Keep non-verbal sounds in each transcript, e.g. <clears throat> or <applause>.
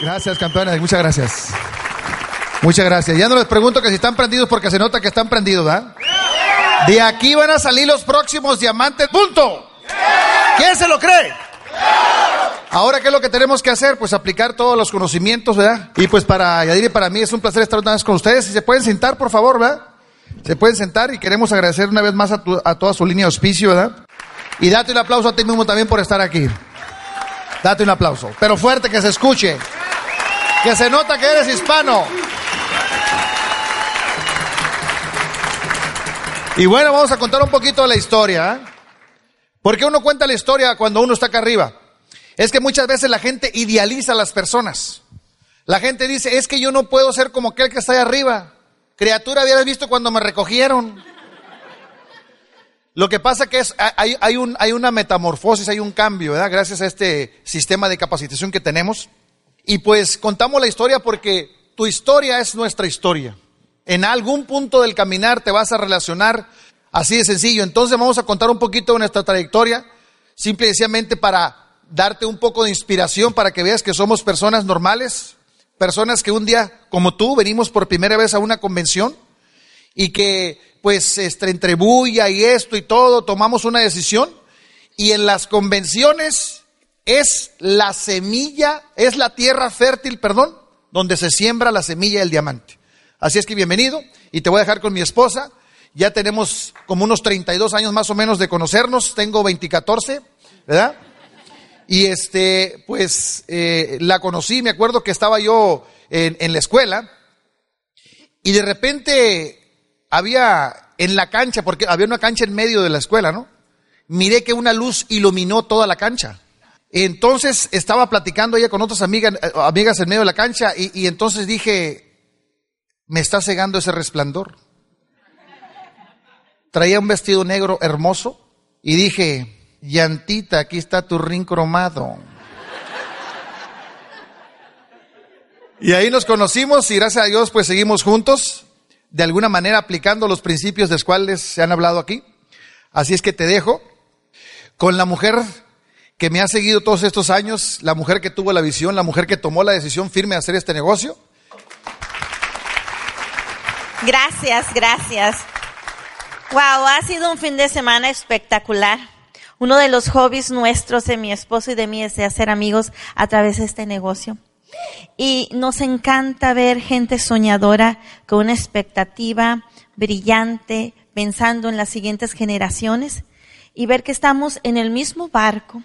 Gracias, campeones, muchas gracias. Muchas gracias. Ya no les pregunto que si están prendidos porque se nota que están prendidos, ¿verdad? De aquí van a salir los próximos diamantes, punto. ¿Quién se lo cree? Ahora, ¿qué es lo que tenemos que hacer? Pues aplicar todos los conocimientos, ¿verdad? Y pues para Yadir y para mí es un placer estar una vez con ustedes. Si se pueden sentar, por favor, ¿verdad? Se pueden sentar y queremos agradecer una vez más a, a toda su línea de auspicio, ¿verdad? Y date un aplauso a ti mismo también por estar aquí. Date un aplauso. Pero fuerte, que se escuche. Que se nota que eres hispano. Y bueno, vamos a contar un poquito de la historia. ¿eh? ¿Por qué uno cuenta la historia cuando uno está acá arriba? Es que muchas veces la gente idealiza a las personas. La gente dice, es que yo no puedo ser como aquel que está ahí arriba. Criatura, habías visto cuando me recogieron. Lo que pasa que es, hay, hay, un, hay una metamorfosis, hay un cambio. Gracias a este sistema de capacitación que tenemos. Y pues contamos la historia porque tu historia es nuestra historia. En algún punto del caminar te vas a relacionar así de sencillo. Entonces vamos a contar un poquito de nuestra trayectoria, simple y sencillamente para darte un poco de inspiración, para que veas que somos personas normales, personas que un día, como tú, venimos por primera vez a una convención y que pues este, entre bulla y esto y todo, tomamos una decisión y en las convenciones es la semilla, es la tierra fértil, perdón, donde se siembra la semilla del diamante. Así es que bienvenido y te voy a dejar con mi esposa. Ya tenemos como unos 32 años más o menos de conocernos, tengo 2014, ¿verdad? Y este, pues eh, la conocí, me acuerdo que estaba yo en, en la escuela y de repente había en la cancha, porque había una cancha en medio de la escuela, ¿no? Miré que una luz iluminó toda la cancha. Entonces estaba platicando ella con otras amigas, eh, amigas en medio de la cancha y, y entonces dije, me está cegando ese resplandor. Traía un vestido negro hermoso y dije, llantita, aquí está tu ring cromado. Y ahí nos conocimos y gracias a Dios pues seguimos juntos de alguna manera aplicando los principios de los cuales se han hablado aquí. Así es que te dejo con la mujer que me ha seguido todos estos años, la mujer que tuvo la visión, la mujer que tomó la decisión firme de hacer este negocio. Gracias, gracias. Wow, ha sido un fin de semana espectacular. Uno de los hobbies nuestros de mi esposo y de mí es de hacer amigos a través de este negocio. Y nos encanta ver gente soñadora con una expectativa brillante, pensando en las siguientes generaciones y ver que estamos en el mismo barco.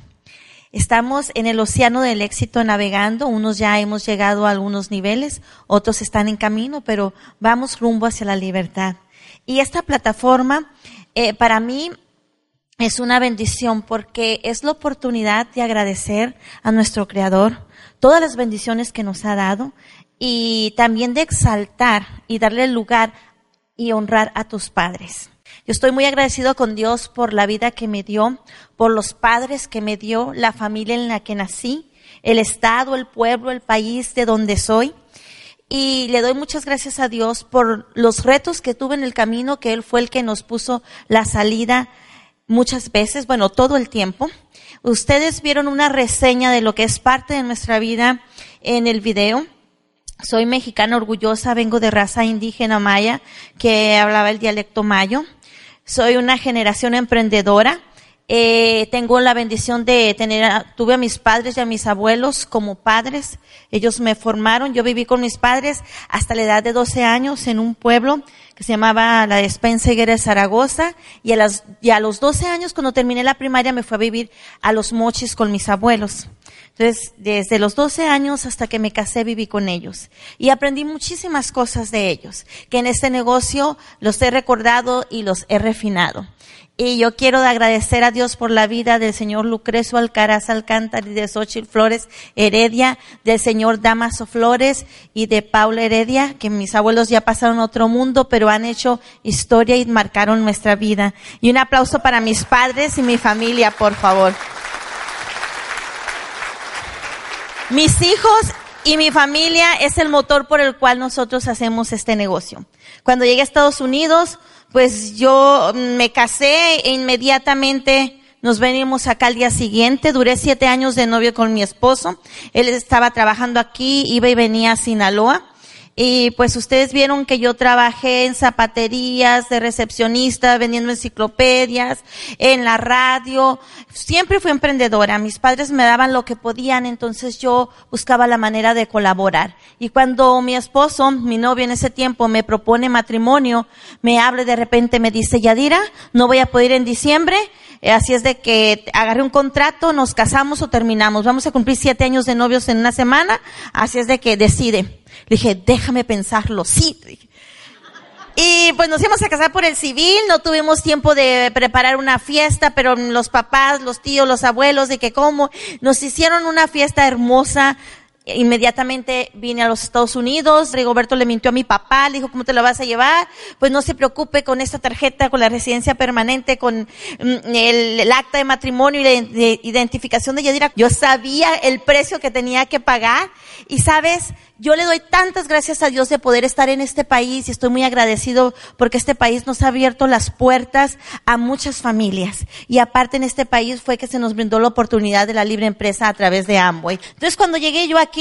Estamos en el océano del éxito navegando, unos ya hemos llegado a algunos niveles, otros están en camino, pero vamos rumbo hacia la libertad. Y esta plataforma, eh, para mí, es una bendición porque es la oportunidad de agradecer a nuestro Creador todas las bendiciones que nos ha dado y también de exaltar y darle lugar y honrar a tus padres. Yo estoy muy agradecido con Dios por la vida que me dio, por los padres que me dio, la familia en la que nací, el estado, el pueblo, el país de donde soy. Y le doy muchas gracias a Dios por los retos que tuve en el camino, que Él fue el que nos puso la salida muchas veces, bueno, todo el tiempo. Ustedes vieron una reseña de lo que es parte de nuestra vida en el video. Soy mexicana orgullosa, vengo de raza indígena maya que hablaba el dialecto mayo. Soy una generación emprendedora. Eh, tengo la bendición de tener, a, tuve a mis padres y a mis abuelos como padres. Ellos me formaron. Yo viví con mis padres hasta la edad de 12 años en un pueblo que se llamaba la Despensa de Zaragoza, y a, las, y a los 12 años, cuando terminé la primaria, me fui a vivir a Los Mochis con mis abuelos. Entonces, desde los 12 años hasta que me casé, viví con ellos. Y aprendí muchísimas cosas de ellos, que en este negocio los he recordado y los he refinado. Y yo quiero agradecer a Dios por la vida del señor Lucrecio Alcaraz Alcántara y de Xochitl Flores Heredia, del señor Damaso Flores y de Paula Heredia, que mis abuelos ya pasaron a otro mundo, pero han hecho historia y marcaron nuestra vida. Y un aplauso para mis padres y mi familia, por favor. Mis hijos y mi familia es el motor por el cual nosotros hacemos este negocio. Cuando llegué a Estados Unidos, pues yo me casé e inmediatamente Nos venimos acá al día siguiente. Duré siete años de novio con mi esposo. Él estaba trabajando aquí, iba y venía a Sinaloa. Y pues ustedes vieron que yo trabajé en zapaterías, de recepcionista, vendiendo enciclopedias, en la radio. Siempre fui emprendedora. Mis padres me daban lo que podían, entonces yo buscaba la manera de colaborar. Y cuando mi esposo, mi novio en ese tiempo, me propone matrimonio, me habla de repente, me dice, Yadira, no voy a poder ir en diciembre, eh, así es de que agarré un contrato, nos casamos o terminamos. Vamos a cumplir siete años de novios en una semana, así es de que decide. Le dije, déjame pensarlo, sí. Y pues nos íbamos a casar por el civil, no tuvimos tiempo de preparar una fiesta, pero los papás, los tíos, los abuelos, de que cómo, nos hicieron una fiesta hermosa, Inmediatamente vine a los Estados Unidos, Rigoberto le mintió a mi papá, le dijo, ¿cómo te lo vas a llevar? Pues no se preocupe con esta tarjeta, con la residencia permanente, con mm, el, acta de matrimonio y de identificación de Yadira. Yo sabía el precio que tenía que pagar y sabes, yo le doy tantas gracias a Dios de poder estar en este país y estoy muy agradecido porque este país nos ha abierto las puertas a muchas familias. Y aparte en este país fue que se nos brindó la oportunidad de la libre empresa a través de Amway. Entonces cuando llegué yo aquí,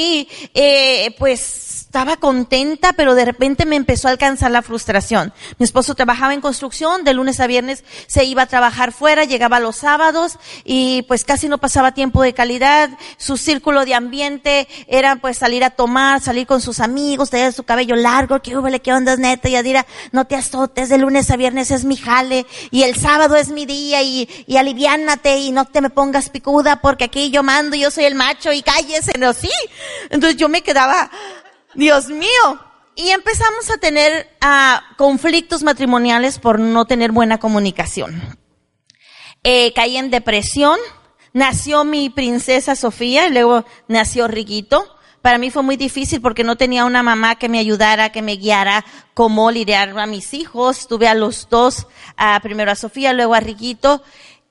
eh, pues estaba contenta, pero de repente me empezó a alcanzar la frustración. Mi esposo trabajaba en construcción, de lunes a viernes se iba a trabajar fuera, llegaba los sábados y pues casi no pasaba tiempo de calidad. Su círculo de ambiente era pues salir a tomar, salir con sus amigos, tener su cabello largo, que húbele, qué ondas neta, y Adira, no te azotes, de lunes a viernes es mi jale y el sábado es mi día y, y aliviánate y no te me pongas picuda porque aquí yo mando, yo soy el macho y cállese, no, sí. Entonces yo me quedaba, Dios mío. Y empezamos a tener uh, conflictos matrimoniales por no tener buena comunicación. Eh, caí en depresión, nació mi princesa Sofía, y luego nació Riguito. Para mí fue muy difícil porque no tenía una mamá que me ayudara, que me guiara cómo lidiar a mis hijos. Tuve a los dos, primero a Sofía, luego a Riguito.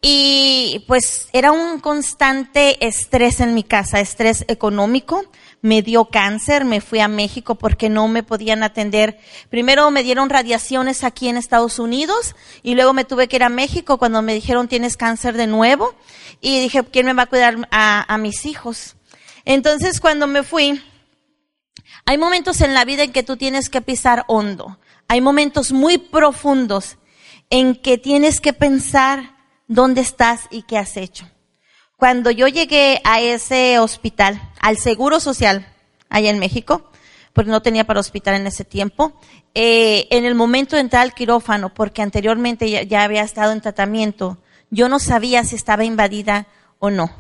Y pues era un constante estrés en mi casa, estrés económico me dio cáncer, me fui a México porque no me podían atender. Primero me dieron radiaciones aquí en Estados Unidos y luego me tuve que ir a México cuando me dijeron tienes cáncer de nuevo y dije, ¿quién me va a cuidar a, a mis hijos? Entonces cuando me fui, hay momentos en la vida en que tú tienes que pisar hondo. Hay momentos muy profundos en que tienes que pensar dónde estás y qué has hecho. Cuando yo llegué a ese hospital, al Seguro Social, allá en México, porque no tenía para hospital en ese tiempo, eh, en el momento de entrar al quirófano, porque anteriormente ya, ya había estado en tratamiento, yo no sabía si estaba invadida o no.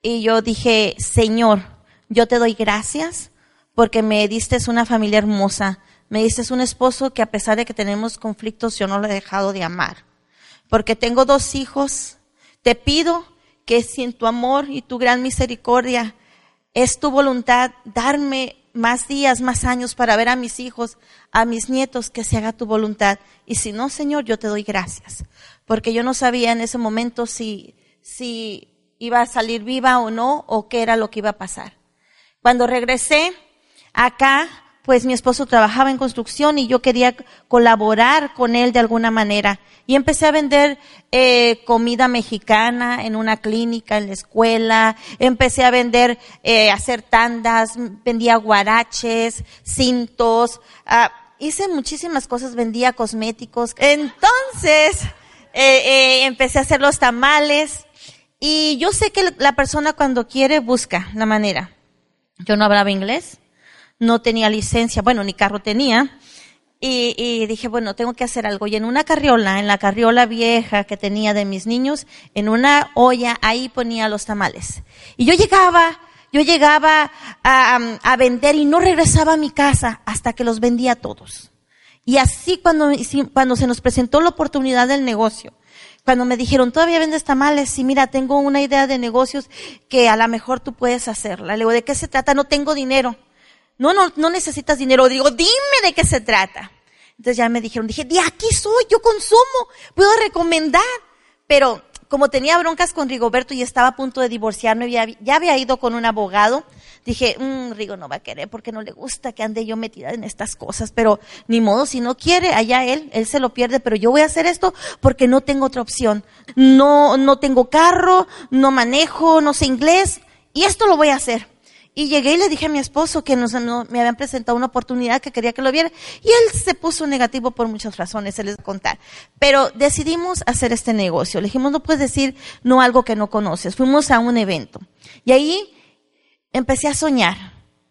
Y yo dije, Señor, yo te doy gracias porque me diste una familia hermosa, me diste un esposo que a pesar de que tenemos conflictos, yo no lo he dejado de amar. Porque tengo dos hijos, te pido que si en tu amor y tu gran misericordia es tu voluntad darme más días, más años para ver a mis hijos, a mis nietos, que se haga tu voluntad. Y si no, Señor, yo te doy gracias. Porque yo no sabía en ese momento si, si iba a salir viva o no, o qué era lo que iba a pasar. Cuando regresé acá, pues mi esposo trabajaba en construcción y yo quería colaborar con él de alguna manera. Y empecé a vender eh, comida mexicana en una clínica, en la escuela. Empecé a vender, eh, hacer tandas, vendía guaraches, cintos. Ah, hice muchísimas cosas, vendía cosméticos. Entonces, eh, eh, empecé a hacer los tamales. Y yo sé que la persona cuando quiere busca la manera. Yo no hablaba inglés no tenía licencia, bueno, ni carro tenía. Y, dije, bueno, tengo que hacer algo. Y en una carriola, en la carriola vieja que tenía de mis niños, en una olla, ahí ponía los tamales. Y yo llegaba, yo llegaba a, a vender y no regresaba a mi casa hasta que los vendía todos. Y así cuando, cuando se nos presentó la oportunidad del negocio, cuando me dijeron, todavía vendes tamales, y mira, tengo una idea de negocios que a lo mejor tú puedes hacerla. Le digo, ¿de qué se trata? No tengo dinero. No, no, no necesitas dinero. Digo, dime de qué se trata. Entonces ya me dijeron, dije, de aquí soy, yo consumo, puedo recomendar. Pero como tenía broncas con Rigoberto y estaba a punto de divorciarme, ya, había ido con un abogado, dije, mmm, Rigo no va a querer porque no le gusta que ande yo metida en estas cosas, pero ni modo, si no quiere, allá él, él se lo pierde, pero yo voy a hacer esto porque no tengo otra opción. No, no tengo carro, no manejo, no sé inglés, y esto lo voy a hacer. Y llegué y le dije a mi esposo que nos, me habían presentado una oportunidad que quería que lo viera. Y él se puso negativo por muchas razones, se les voy a contar. Pero decidimos hacer este negocio. Le dijimos, no puedes decir no algo que no conoces. Fuimos a un evento. Y ahí empecé a soñar.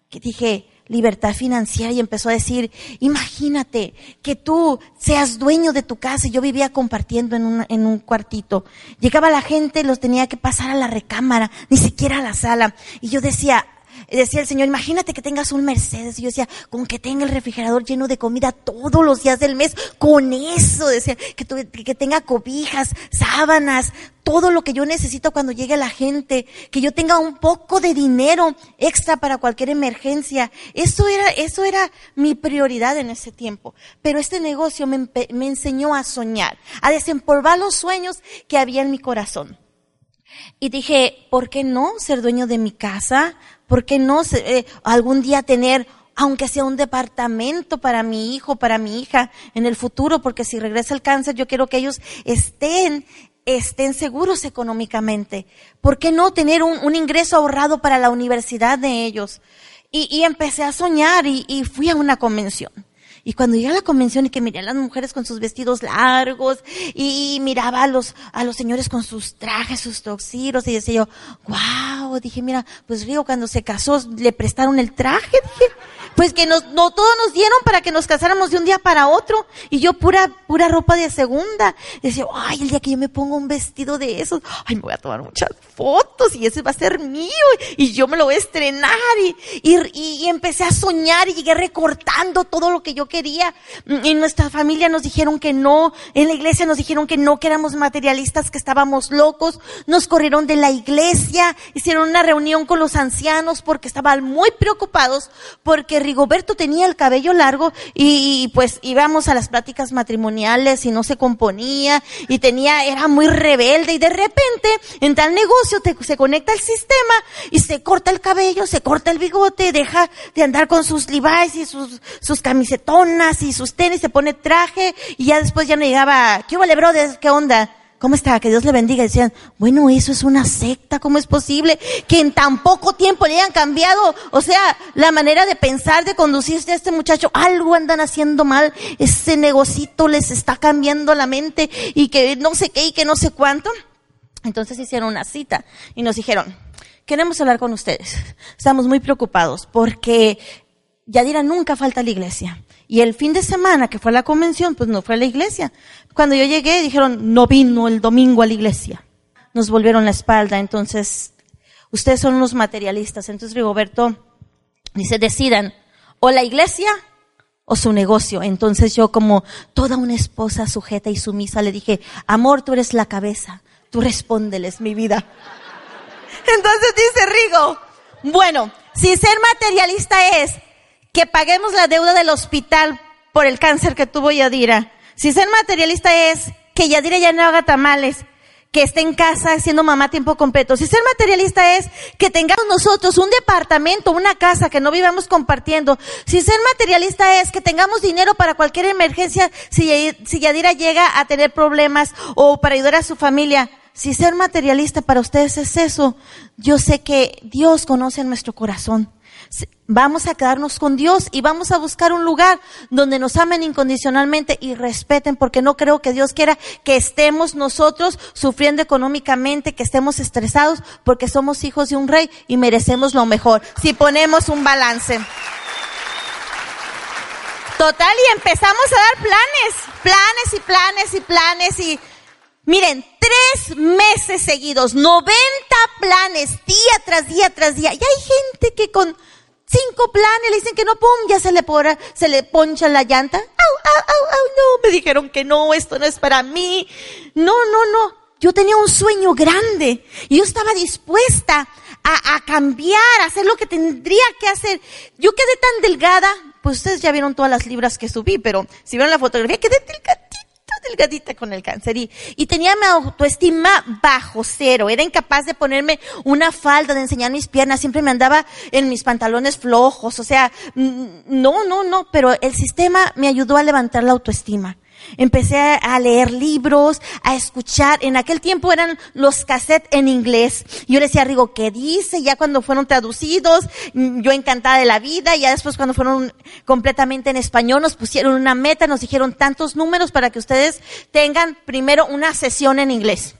Que dije, libertad financiera y empezó a decir, imagínate que tú seas dueño de tu casa. Yo vivía compartiendo en un, en un cuartito. Llegaba la gente, los tenía que pasar a la recámara, ni siquiera a la sala. Y yo decía, decía el Señor, imagínate que tengas un Mercedes. Y yo decía, con que tenga el refrigerador lleno de comida todos los días del mes, con eso, decía, que, que tenga cobijas, sábanas, todo lo que yo necesito cuando llegue la gente, que yo tenga un poco de dinero extra para cualquier emergencia. Eso era, eso era mi prioridad en ese tiempo. Pero este negocio me, me enseñó a soñar, a desempolvar los sueños que había en mi corazón. Y dije, ¿por qué no ser dueño de mi casa? ¿Por qué no eh, algún día tener, aunque sea un departamento para mi hijo, para mi hija en el futuro? Porque si regresa el cáncer, yo quiero que ellos estén estén seguros económicamente. ¿Por qué no tener un, ingreso ahorrado para la universidad de ellos? Y, empecé a soñar y fui a una convención. Y cuando llegué a la convención y que miré a las mujeres con sus vestidos largos y miraba a los, a los señores con sus trajes, sus toxiros y decía yo, wow, dije, mira, pues Río cuando se casó le prestaron el traje, dije, pues que nos, no todos nos dieron para que nos casáramos de un día para otro y yo pura, pura ropa de segunda. decía, ay, el día que yo me pongo un vestido de esos, ay, me voy a tomar muchas fotos y ese va a ser mío y yo me lo voy a estrenar y, y, y empecé a soñar y llegué recortando todo lo que yo quería. En nuestra familia nos dijeron que no, en la iglesia nos dijeron que no, que éramos materialistas, que estábamos locos. Nos corrieron de la iglesia, hicieron una reunión con los ancianos porque estaban muy preocupados porque Rigoberto tenía el cabello largo y, pues íbamos a las pláticas matrimoniales y no se componía y tenía, era muy rebelde y de repente en tal negocio se conecta el sistema y se corta el cabello, se corta el bigote, deja de andar con sus Levi's y sus, sus camisetones y sus tenis, se pone traje y ya después ya no llegaba, ¿qué vale, brother? ¿Qué onda? ¿Cómo está? Que Dios le bendiga. decían, bueno, eso es una secta. ¿Cómo es posible que en tan poco tiempo le hayan cambiado? O sea, la manera de pensar, de conducirse a este muchacho. Algo andan haciendo mal. Ese negocito les está cambiando la mente y que no sé qué y que no sé cuánto. Entonces hicieron una cita y nos dijeron, queremos hablar con ustedes. Estamos muy preocupados porque Yadira nunca falta la iglesia. Y el fin de semana que fue la convención, pues no fue a la iglesia. Cuando yo llegué, dijeron, no vino el domingo a la iglesia. Nos volvieron la espalda. Entonces, ustedes son unos materialistas. Entonces Rigoberto dice, decidan, o la iglesia o su negocio. Entonces yo como toda una esposa sujeta y sumisa le dije, amor, tú eres la cabeza. Tú respóndeles mi vida. <laughs> Entonces dice Rigo, bueno, si ser materialista es que paguemos la deuda del hospital por el cáncer que tuvo Yadira. Si ser materialista es que Yadira ya no haga tamales, que esté en casa siendo mamá tiempo completo. Si ser materialista es que tengamos nosotros un departamento, una casa, que no vivamos compartiendo. Si ser materialista es que tengamos dinero para cualquier emergencia si, si Yadira llega a tener problemas o para ayudar a su familia. Si ser materialista para ustedes es eso, yo sé que Dios conoce nuestro corazón. Vamos a quedarnos con Dios y vamos a buscar un lugar donde nos amen incondicionalmente y respeten, porque no creo que Dios quiera que estemos nosotros sufriendo económicamente, que estemos estresados, porque somos hijos de un rey y merecemos lo mejor. Si ponemos un balance. Total, y empezamos a dar planes, planes y planes y planes y miren, tres meses seguidos, 90 planes, día tras día tras día. Y hay gente que con cinco planes, le dicen que no, pum, ya se le, pora, se le poncha la llanta. Au, au, au, au, no, me dijeron que no, esto no es para mí. No, no, no. Yo tenía un sueño grande yo estaba dispuesta a, a cambiar, a hacer lo que tendría que hacer. Yo quedé tan delgada, pues ustedes ya vieron todas las libras que subí, pero si vieron la fotografía, quedé delgadita, delgadita con el cáncer y, y tenía mi autoestima bajo cero. Era incapaz de ponerme una falda, de enseñar mis piernas. Siempre me andaba en mis pantalones flojos. O sea, mm, no, no, no, pero el sistema me ayudó a levantar la autoestima. Empecé a leer libros, a escuchar. En aquel tiempo eran los cassettes en inglés. Yo le decía Rigo, ¿qué dice? Ya cuando fueron traducidos, mm, yo encantada de la vida. Ya después cuando fueron completamente en español, nos pusieron una meta, nos dijeron tantos números para que ustedes tengan primero una sesión en inglés.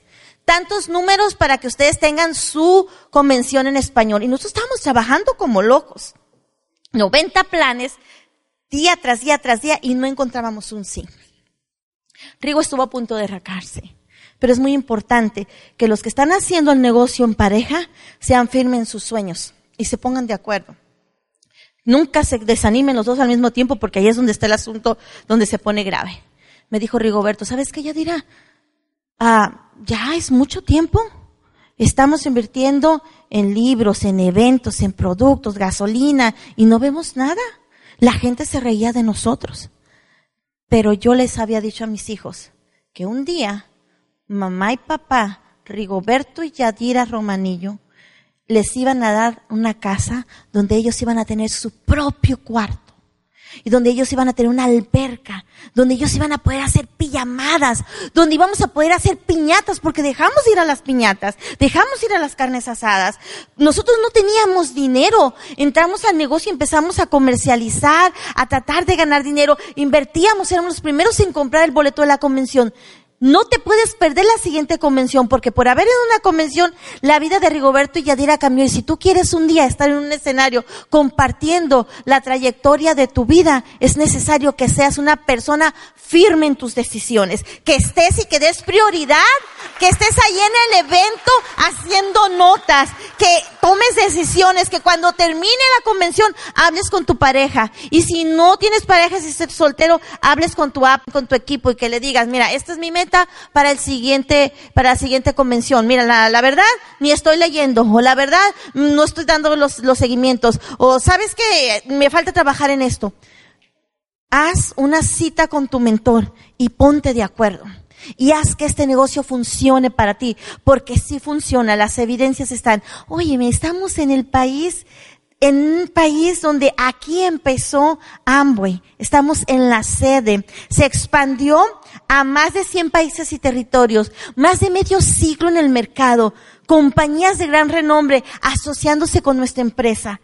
Tantos números para que ustedes tengan su convención en español. Y nosotros estábamos trabajando como locos. 90 planes, día tras día tras día, y no encontrábamos un sí. Rigo estuvo a punto de arrancarse. Pero es muy importante que los que están haciendo el negocio en pareja sean firmes en sus sueños y se pongan de acuerdo. Nunca se desanimen los dos al mismo tiempo porque ahí es donde está el asunto, donde se pone grave. Me dijo Rigoberto, ¿sabes qué? ella dirá, ah, ya es mucho tiempo. Estamos invirtiendo en libros, en eventos, en productos, gasolina y no vemos nada. La gente se reía de nosotros. Pero yo les había dicho a mis hijos que un día mamá y papá, Rigoberto y Yadira Romanillo, les iban a dar una casa donde ellos iban a tener su propio cuarto y donde ellos iban a tener una alberca, donde ellos iban a poder hacer pijamadas, donde íbamos a poder hacer piñatas, porque dejamos ir a las piñatas, dejamos ir a las carnes asadas. Nosotros no teníamos dinero, entramos al negocio y empezamos a comercializar, a tratar de ganar dinero, invertíamos, éramos los primeros en comprar el boleto de la convención. No te puedes perder la siguiente convención, porque por haber en una convención, la vida de Rigoberto y Yadira cambió. Y si tú quieres un día estar en un escenario compartiendo la trayectoria de tu vida, es necesario que seas una persona firme en tus decisiones, que estés y que des prioridad, que estés ahí en el evento haciendo notas, que tomes decisiones, que cuando termine la convención hables con tu pareja. Y si no tienes pareja, si estás soltero, hables con tu app, con tu equipo y que le digas, mira, esta es mi meta para el siguiente, para la siguiente convención. Mira, la, verdad, ni estoy leyendo, o la verdad, no estoy dando los, los seguimientos, o sabes que me falta trabajar en esto. Haz una cita con tu mentor y ponte de acuerdo. Y haz que este negocio funcione para ti, porque si funciona, las evidencias están. Oye, estamos en el país en un país donde aquí empezó Amway. Estamos en la sede. Se expandió a más de 100 países y territorios, más de medio siglo en el mercado, compañías de gran renombre asociándose con nuestra empresa.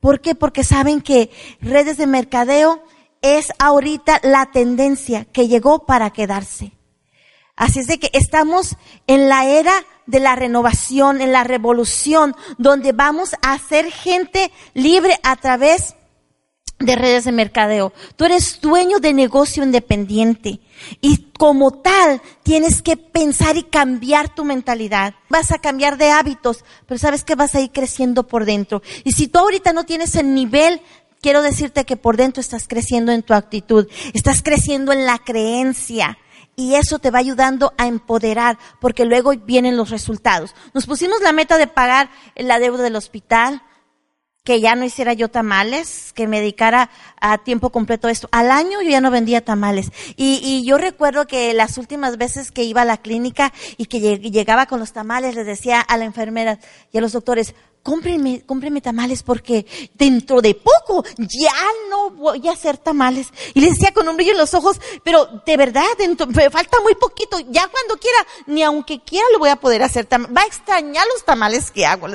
¿Por qué? Porque saben que redes de mercadeo es ahorita la tendencia que llegó para quedarse. Así es de que estamos en la era de la renovación, en la revolución, donde vamos a ser gente libre a través de redes de mercadeo. Tú eres dueño de negocio independiente y como tal tienes que pensar y cambiar tu mentalidad. Vas a cambiar de hábitos, pero sabes que vas a ir creciendo por dentro. Y si tú ahorita no tienes el nivel quiero decirte que por dentro estás creciendo en tu actitud, estás creciendo en la creencia. Y eso te va ayudando a empoderar, porque luego vienen los resultados. Nos pusimos la meta de pagar la deuda del hospital, que ya no hiciera yo tamales, que me dedicara a tiempo completo a esto. Al año yo ya no vendía tamales. Y, y yo recuerdo que las últimas veces que iba a la clínica y que llegaba con los tamales, les decía a la enfermera y a los doctores, cómprenme, cómprenme tamales porque dentro de poco ya no voy a hacer tamales. Y le decía con un brillo en los ojos, pero de verdad, dentro, me falta muy poquito, ya cuando quiera, ni aunque quiera le voy a poder hacer tamales. Va a extrañar los tamales que hago.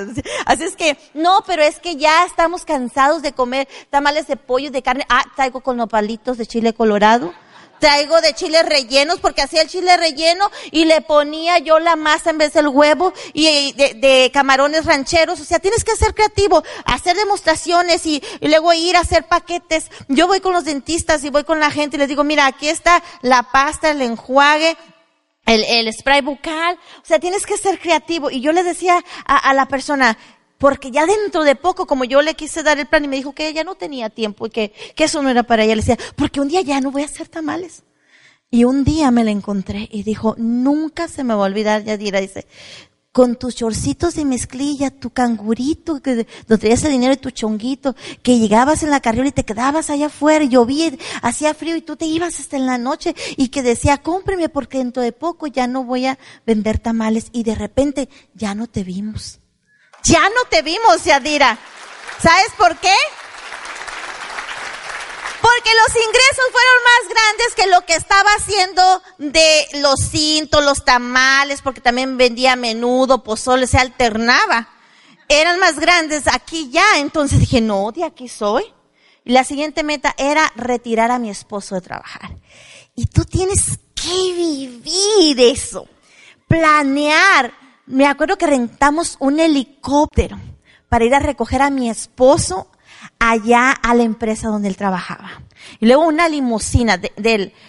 Así es que, no, pero es que ya estamos cansados de comer tamales de pollo de carne. Ah, traigo con los palitos de chile colorado traigo de chiles rellenos porque hacía el chile relleno y le ponía yo la masa en vez del huevo y de, camarones rancheros. O sea, tienes que ser creativo, hacer demostraciones y, luego ir a hacer paquetes. Yo voy con los dentistas y voy con la gente y les digo, mira, aquí está la pasta, el enjuague, el, el, spray bucal, o sea, tienes que ser creativo. Y yo le decía a, a, la persona, porque ya dentro de poco, como yo le quise dar el plan y me dijo que ella no tenía tiempo y que, que eso no era para ella, le decía, porque un día ya no voy a hacer tamales. Y un día me la encontré y dijo, nunca se me va a olvidar, Yadira, dice, con tus chorcitos de mezclilla, tu cangurito, que, donde traías el dinero y tu chonguito, que llegabas en la carriola y te quedabas allá afuera, llovía, hacía frío y tú te ibas hasta en la noche y que decía, cómpreme porque dentro de poco ya no voy a vender tamales y de repente ya no te vimos. Ya no te vimos, Yadira. ¿Sabes por qué? Porque los ingresos fueron más grandes que lo que estaba haciendo de los cintos, los tamales, porque también vendía menudo, pozole, se alternaba. Eran más grandes aquí ya, entonces dije, no, de aquí soy. Y la siguiente meta era retirar a mi esposo de trabajar. Y tú tienes que vivir eso, planear. Me acuerdo que rentamos un helicóptero para ir a recoger a mi esposo allá a la empresa donde él trabajaba. Y luego una limusina de,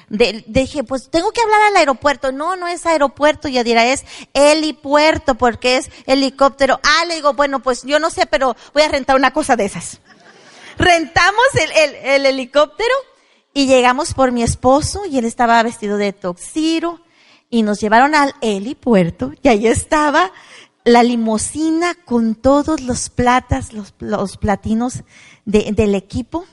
de, dije, pues tengo que hablar al aeropuerto. No, no es aeropuerto, ya dirá, es helipuerto porque es helicóptero. Ah, le digo, bueno, pues yo no sé, pero voy a rentar una cosa de esas. Rentamos el, el, el helicóptero y llegamos por mi esposo y él estaba vestido de toxiro y nos llevaron al helipuerto y ahí estaba la limusina con todos los platas, los, los platinos del equipo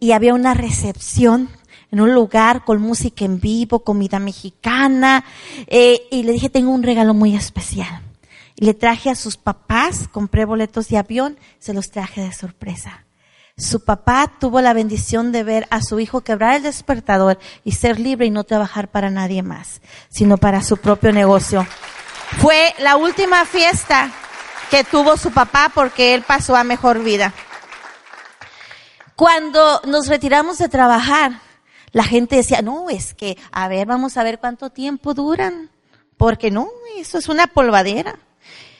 y había una recepción en un lugar con música en vivo, comida mexicana eh, y le dije tengo un regalo muy especial. Y le traje a sus papás, compré boletos de avión, se los traje de sorpresa. Su papá tuvo la bendición de ver a su hijo quebrar el despertador y ser libre y no trabajar para nadie más, sino para su propio negocio. Fue la última fiesta que tuvo su papá porque él pasó a mejor vida. Cuando nos retiramos de trabajar, la gente decía, no, es que, a ver, vamos a ver cuánto tiempo duran. Porque no, eso es una polvadera.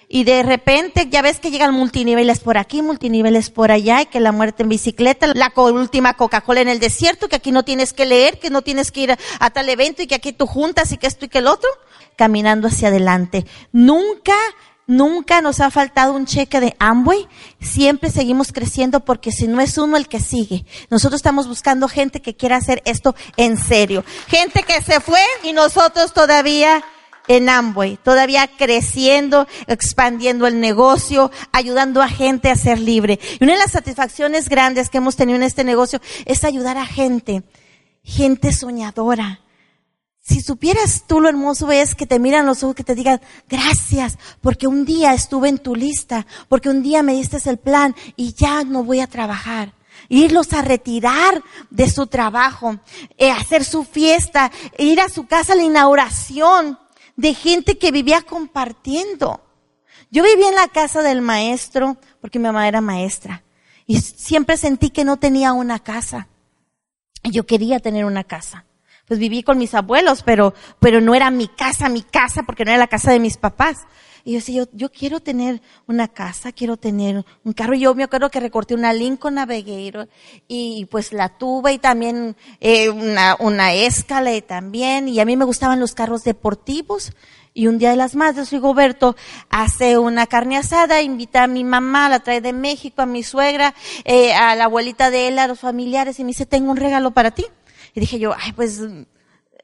Y de repente ya ves que llegan multiniveles por aquí, multiniveles por allá, y que la muerte en bicicleta, la última Coca-Cola en el desierto, que aquí no tienes que leer, que no tienes que ir a tal evento y que aquí tú juntas y que esto y que el otro caminando hacia adelante. Nunca, nunca nos ha faltado un cheque de Amway. Siempre seguimos creciendo porque si no es uno el que sigue. Nosotros estamos buscando gente que quiera hacer esto en serio. Gente que se fue y nosotros todavía en Amway, todavía creciendo, expandiendo el negocio, ayudando a gente a ser libre. Y una de las satisfacciones grandes que hemos tenido en este negocio es ayudar a gente, gente soñadora, si supieras tú lo hermoso es que te miran los ojos, que te digan, gracias, porque un día estuve en tu lista, porque un día me diste el plan y ya no voy a trabajar. Irlos a retirar de su trabajo, eh, hacer su fiesta, ir a su casa a la inauguración de gente que vivía compartiendo. Yo vivía en la casa del maestro porque mi mamá era maestra y siempre sentí que no tenía una casa. Yo quería tener una casa pues viví con mis abuelos, pero, pero no era mi casa, mi casa, porque no era la casa de mis papás. Y yo decía, yo, yo quiero tener una casa, quiero tener un carro. Y yo me acuerdo que recorté una Lincoln Navigator y pues la tuve y también eh, una, una Escalade también. Y a mí me gustaban los carros deportivos. Y un día de las madres, Rigoberto hace una carne asada, invita a mi mamá, la trae de México, a mi suegra, eh, a la abuelita de él, a los familiares, y me dice, tengo un regalo para ti. Y dije yo, ay, pues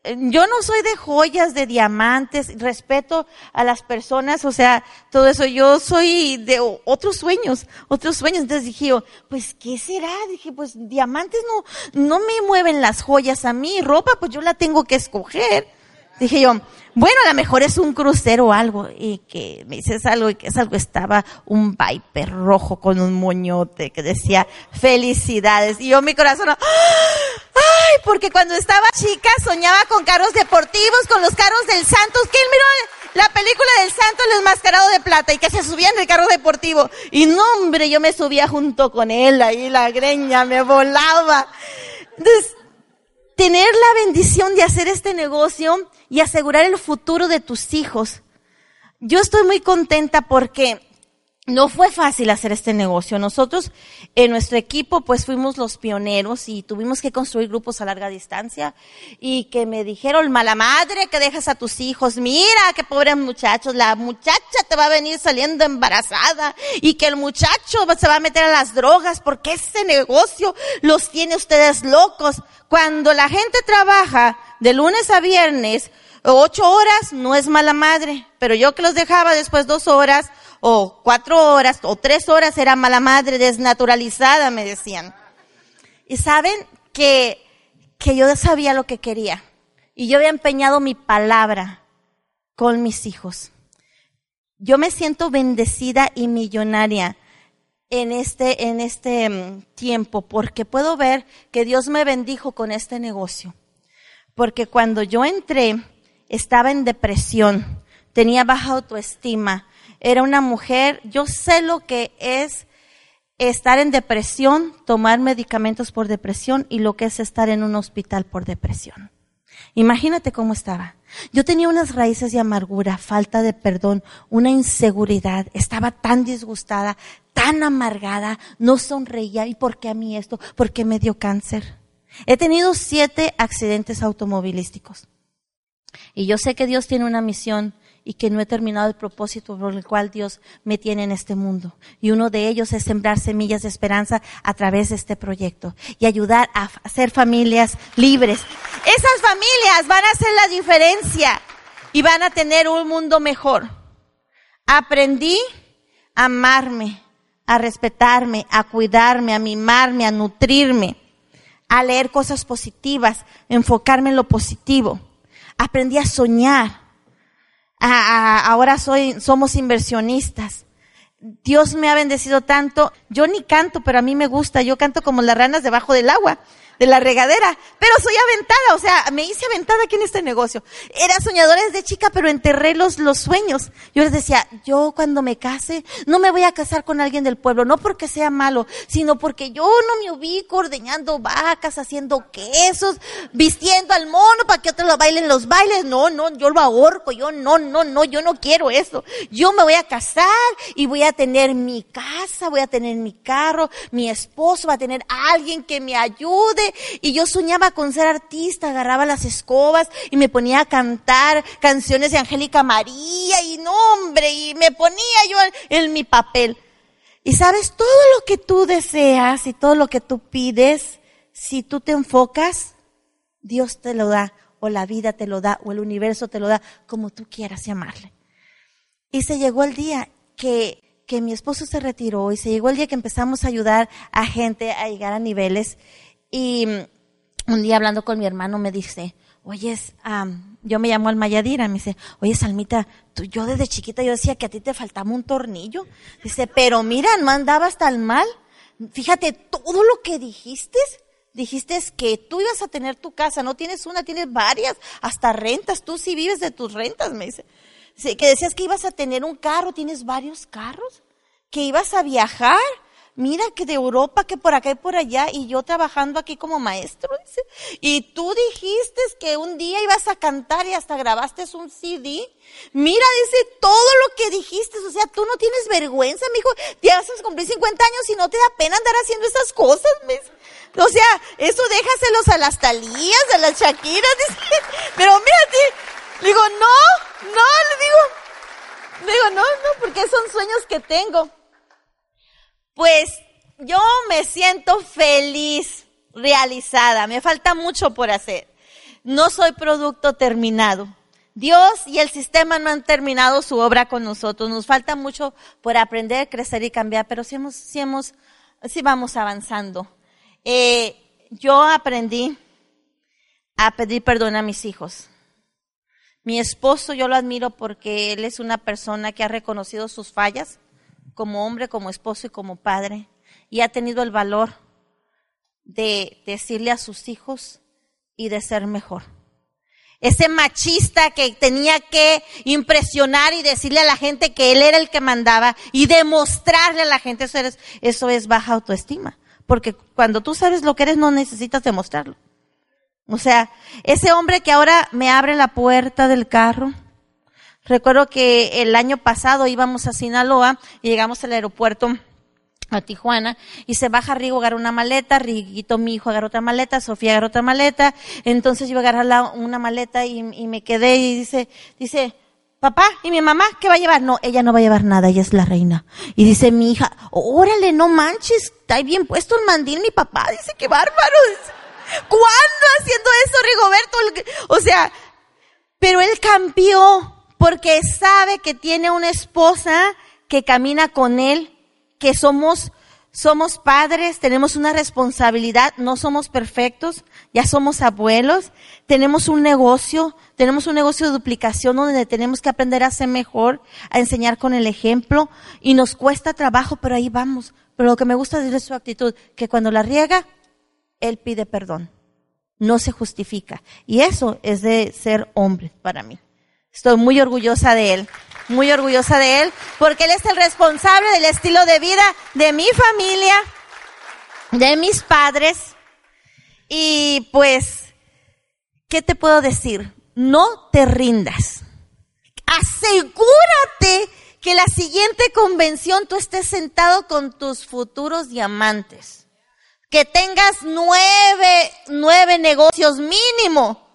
yo no soy de joyas, de diamantes, respeto a las personas, o sea, todo eso, yo soy de otros sueños, otros sueños. Entonces dije yo, pues, ¿qué será? Dije, pues, diamantes no, no me mueven las joyas a mí, ropa, pues yo la tengo que escoger. Dije yo, bueno, a lo mejor es un crucero o algo. Y que me dices algo y que es algo, estaba un Viper rojo con un moñote que decía felicidades. Y yo mi corazón, ay, porque cuando estaba chica soñaba con carros deportivos, con los carros del Santos, que él miró la película del Santos, el enmascarado de plata, y que se subía en el carro deportivo. Y no, hombre, yo me subía junto con él, ahí la greña me volaba. Entonces, tener la bendición de hacer este negocio y asegurar el futuro de tus hijos. Yo estoy muy contenta porque no fue fácil hacer este negocio. Nosotros en nuestro equipo pues fuimos los pioneros y tuvimos que construir grupos a larga distancia y que me dijeron, mala madre que dejas a tus hijos, mira qué pobres muchachos, la muchacha te va a venir saliendo embarazada y que el muchacho se va a meter a las drogas porque ese negocio los tiene ustedes locos. Cuando la gente trabaja de lunes a viernes, ocho horas no es mala madre, pero yo que los dejaba después dos horas, o cuatro horas, o tres horas era mala madre, desnaturalizada, me decían. Y saben que, que yo sabía lo que quería. Y yo había empeñado mi palabra con mis hijos. Yo me siento bendecida y millonaria en este, en este mm, tiempo porque puedo ver que Dios me bendijo con este negocio. Porque cuando yo entré, estaba en depresión, tenía baja autoestima, era una mujer, yo sé lo que es estar en depresión, tomar medicamentos por depresión y lo que es estar en un hospital por depresión. Imagínate cómo estaba. Yo tenía unas raíces de amargura, falta de perdón, una inseguridad, estaba tan disgustada, tan amargada, no sonreía. ¿Y por qué a mí esto? ¿Por qué me dio cáncer? He tenido siete accidentes automovilísticos. Y yo sé que Dios tiene una misión y que no he terminado el propósito por el cual Dios me tiene en este mundo. Y uno de ellos es sembrar semillas de esperanza a través de este proyecto y ayudar a hacer familias libres. Esas familias van a hacer la diferencia y van a tener un mundo mejor. Aprendí a amarme, a respetarme, a cuidarme, a mimarme, a nutrirme, a leer cosas positivas, enfocarme en lo positivo. Aprendí a soñar ahora soy, somos inversionistas. Dios me ha bendecido tanto. Yo ni canto, pero a mí me gusta. Yo canto como las ranas debajo del agua de la regadera, pero soy aventada, o sea, me hice aventada aquí en este negocio. Era soñadora desde chica, pero enterré los, sueños. Yo les decía, yo cuando me case, no me voy a casar con alguien del pueblo, no porque sea malo, sino porque yo no me ubico ordeñando vacas, haciendo quesos, vistiendo al mono para que otros lo bailen los bailes. No, no, yo lo ahorco, yo no, no, no, yo no quiero eso. Yo me voy a casar y voy a tener mi casa, voy a tener mi carro, mi esposo va a tener alguien que me ayude y yo soñaba con ser artista, agarraba las escobas y me ponía a cantar canciones de Angélica María y nombre y me ponía yo en, mi papel. Y sabes, todo lo que tú deseas y todo lo que tú pides, si tú te enfocas, Dios te lo da, o la vida te lo da, o el universo te lo da, como tú quieras llamarle. Y se llegó el día que, que mi esposo se retiró y se llegó el día que empezamos a ayudar a gente a llegar a niveles y un día hablando con mi hermano me dice, oye, yo me llamo Almayadira, me dice, oye, Salmita, tú, yo desde chiquita yo decía que a ti te faltaba un tornillo. Dice, pero mira, no andabas tan mal. Fíjate, todo lo que dijiste, dijiste que tú ibas a tener tu casa, no tienes una, tienes varias, hasta rentas, tú sí vives de tus rentas, me dice. Que decías que ibas a tener un carro, tienes varios carros, que ibas a viajar, mira que de Europa, que por acá y por allá, y yo trabajando aquí como maestro, dice, y tú dijiste que un día ibas a cantar y hasta grabaste un CD. Mira, dice, todo lo que dijiste, o sea, tú no tienes vergüenza, mijo, te vas a cumplir 50 años y no te da pena andar haciendo esas cosas, O sea, eso déjaselos a las talías, a las chaquiras, dice, <laughs> pero mira, le digo, no, no, le digo, le digo, no, no, porque son sueños que tengo. Pues yo me siento feliz, realizada. Me falta mucho por hacer. No soy producto terminado. Dios y el sistema no han terminado su obra con nosotros. Nos falta mucho por aprender, crecer y cambiar, pero sí hemos, sí hemos, sí vamos avanzando. Eh, yo aprendí a pedir perdón a mis hijos. Mi esposo yo lo admiro porque él es una persona que ha reconocido sus fallas como hombre, como esposo y como padre, y ha tenido el valor de decirle a sus hijos y de ser mejor. Ese machista que tenía que impresionar y decirle a la gente que él era el que mandaba y demostrarle a la gente eso, eso es baja autoestima. Porque cuando tú sabes lo que eres no necesitas demostrarlo. O sea, ese hombre que ahora me abre la puerta del carro, Recuerdo que el año pasado íbamos a Sinaloa y llegamos al aeropuerto a Tijuana y se baja Rigo, agarra una maleta, Riguito, mi hijo, agarra otra maleta, Sofía agarra otra maleta, entonces yo agarrar una maleta y, me quedé y dice, dice, papá, ¿y mi mamá qué va a llevar? No, ella no va a llevar nada, ella es la reina. Y dice mi hija, órale, no manches, está bien puesto el mandil mi papá, dice, qué bárbaro. ¿Cuándo haciendo eso, Rigoberto? O sea, Pero él cambió porque sabe que tiene una esposa que camina con él, que somos somos padres, tenemos una responsabilidad, no somos perfectos, ya somos abuelos, tenemos un negocio, tenemos un negocio de duplicación donde tenemos que aprender a ser mejor, a enseñar con el ejemplo y nos cuesta trabajo, pero ahí vamos. Pero lo que me gusta de su actitud, que cuando la riega, él pide perdón, no se justifica. Y eso es de ser hombre para mí. Estoy muy orgullosa de él muy orgullosa de él, porque él es el responsable del estilo de vida de mi familia, de mis padres. Y pues, ¿qué te puedo decir? No te rindas. Asegúrate que la siguiente convención tú estés sentado con tus futuros diamantes. Que tengas nueve, nueve negocios mínimo.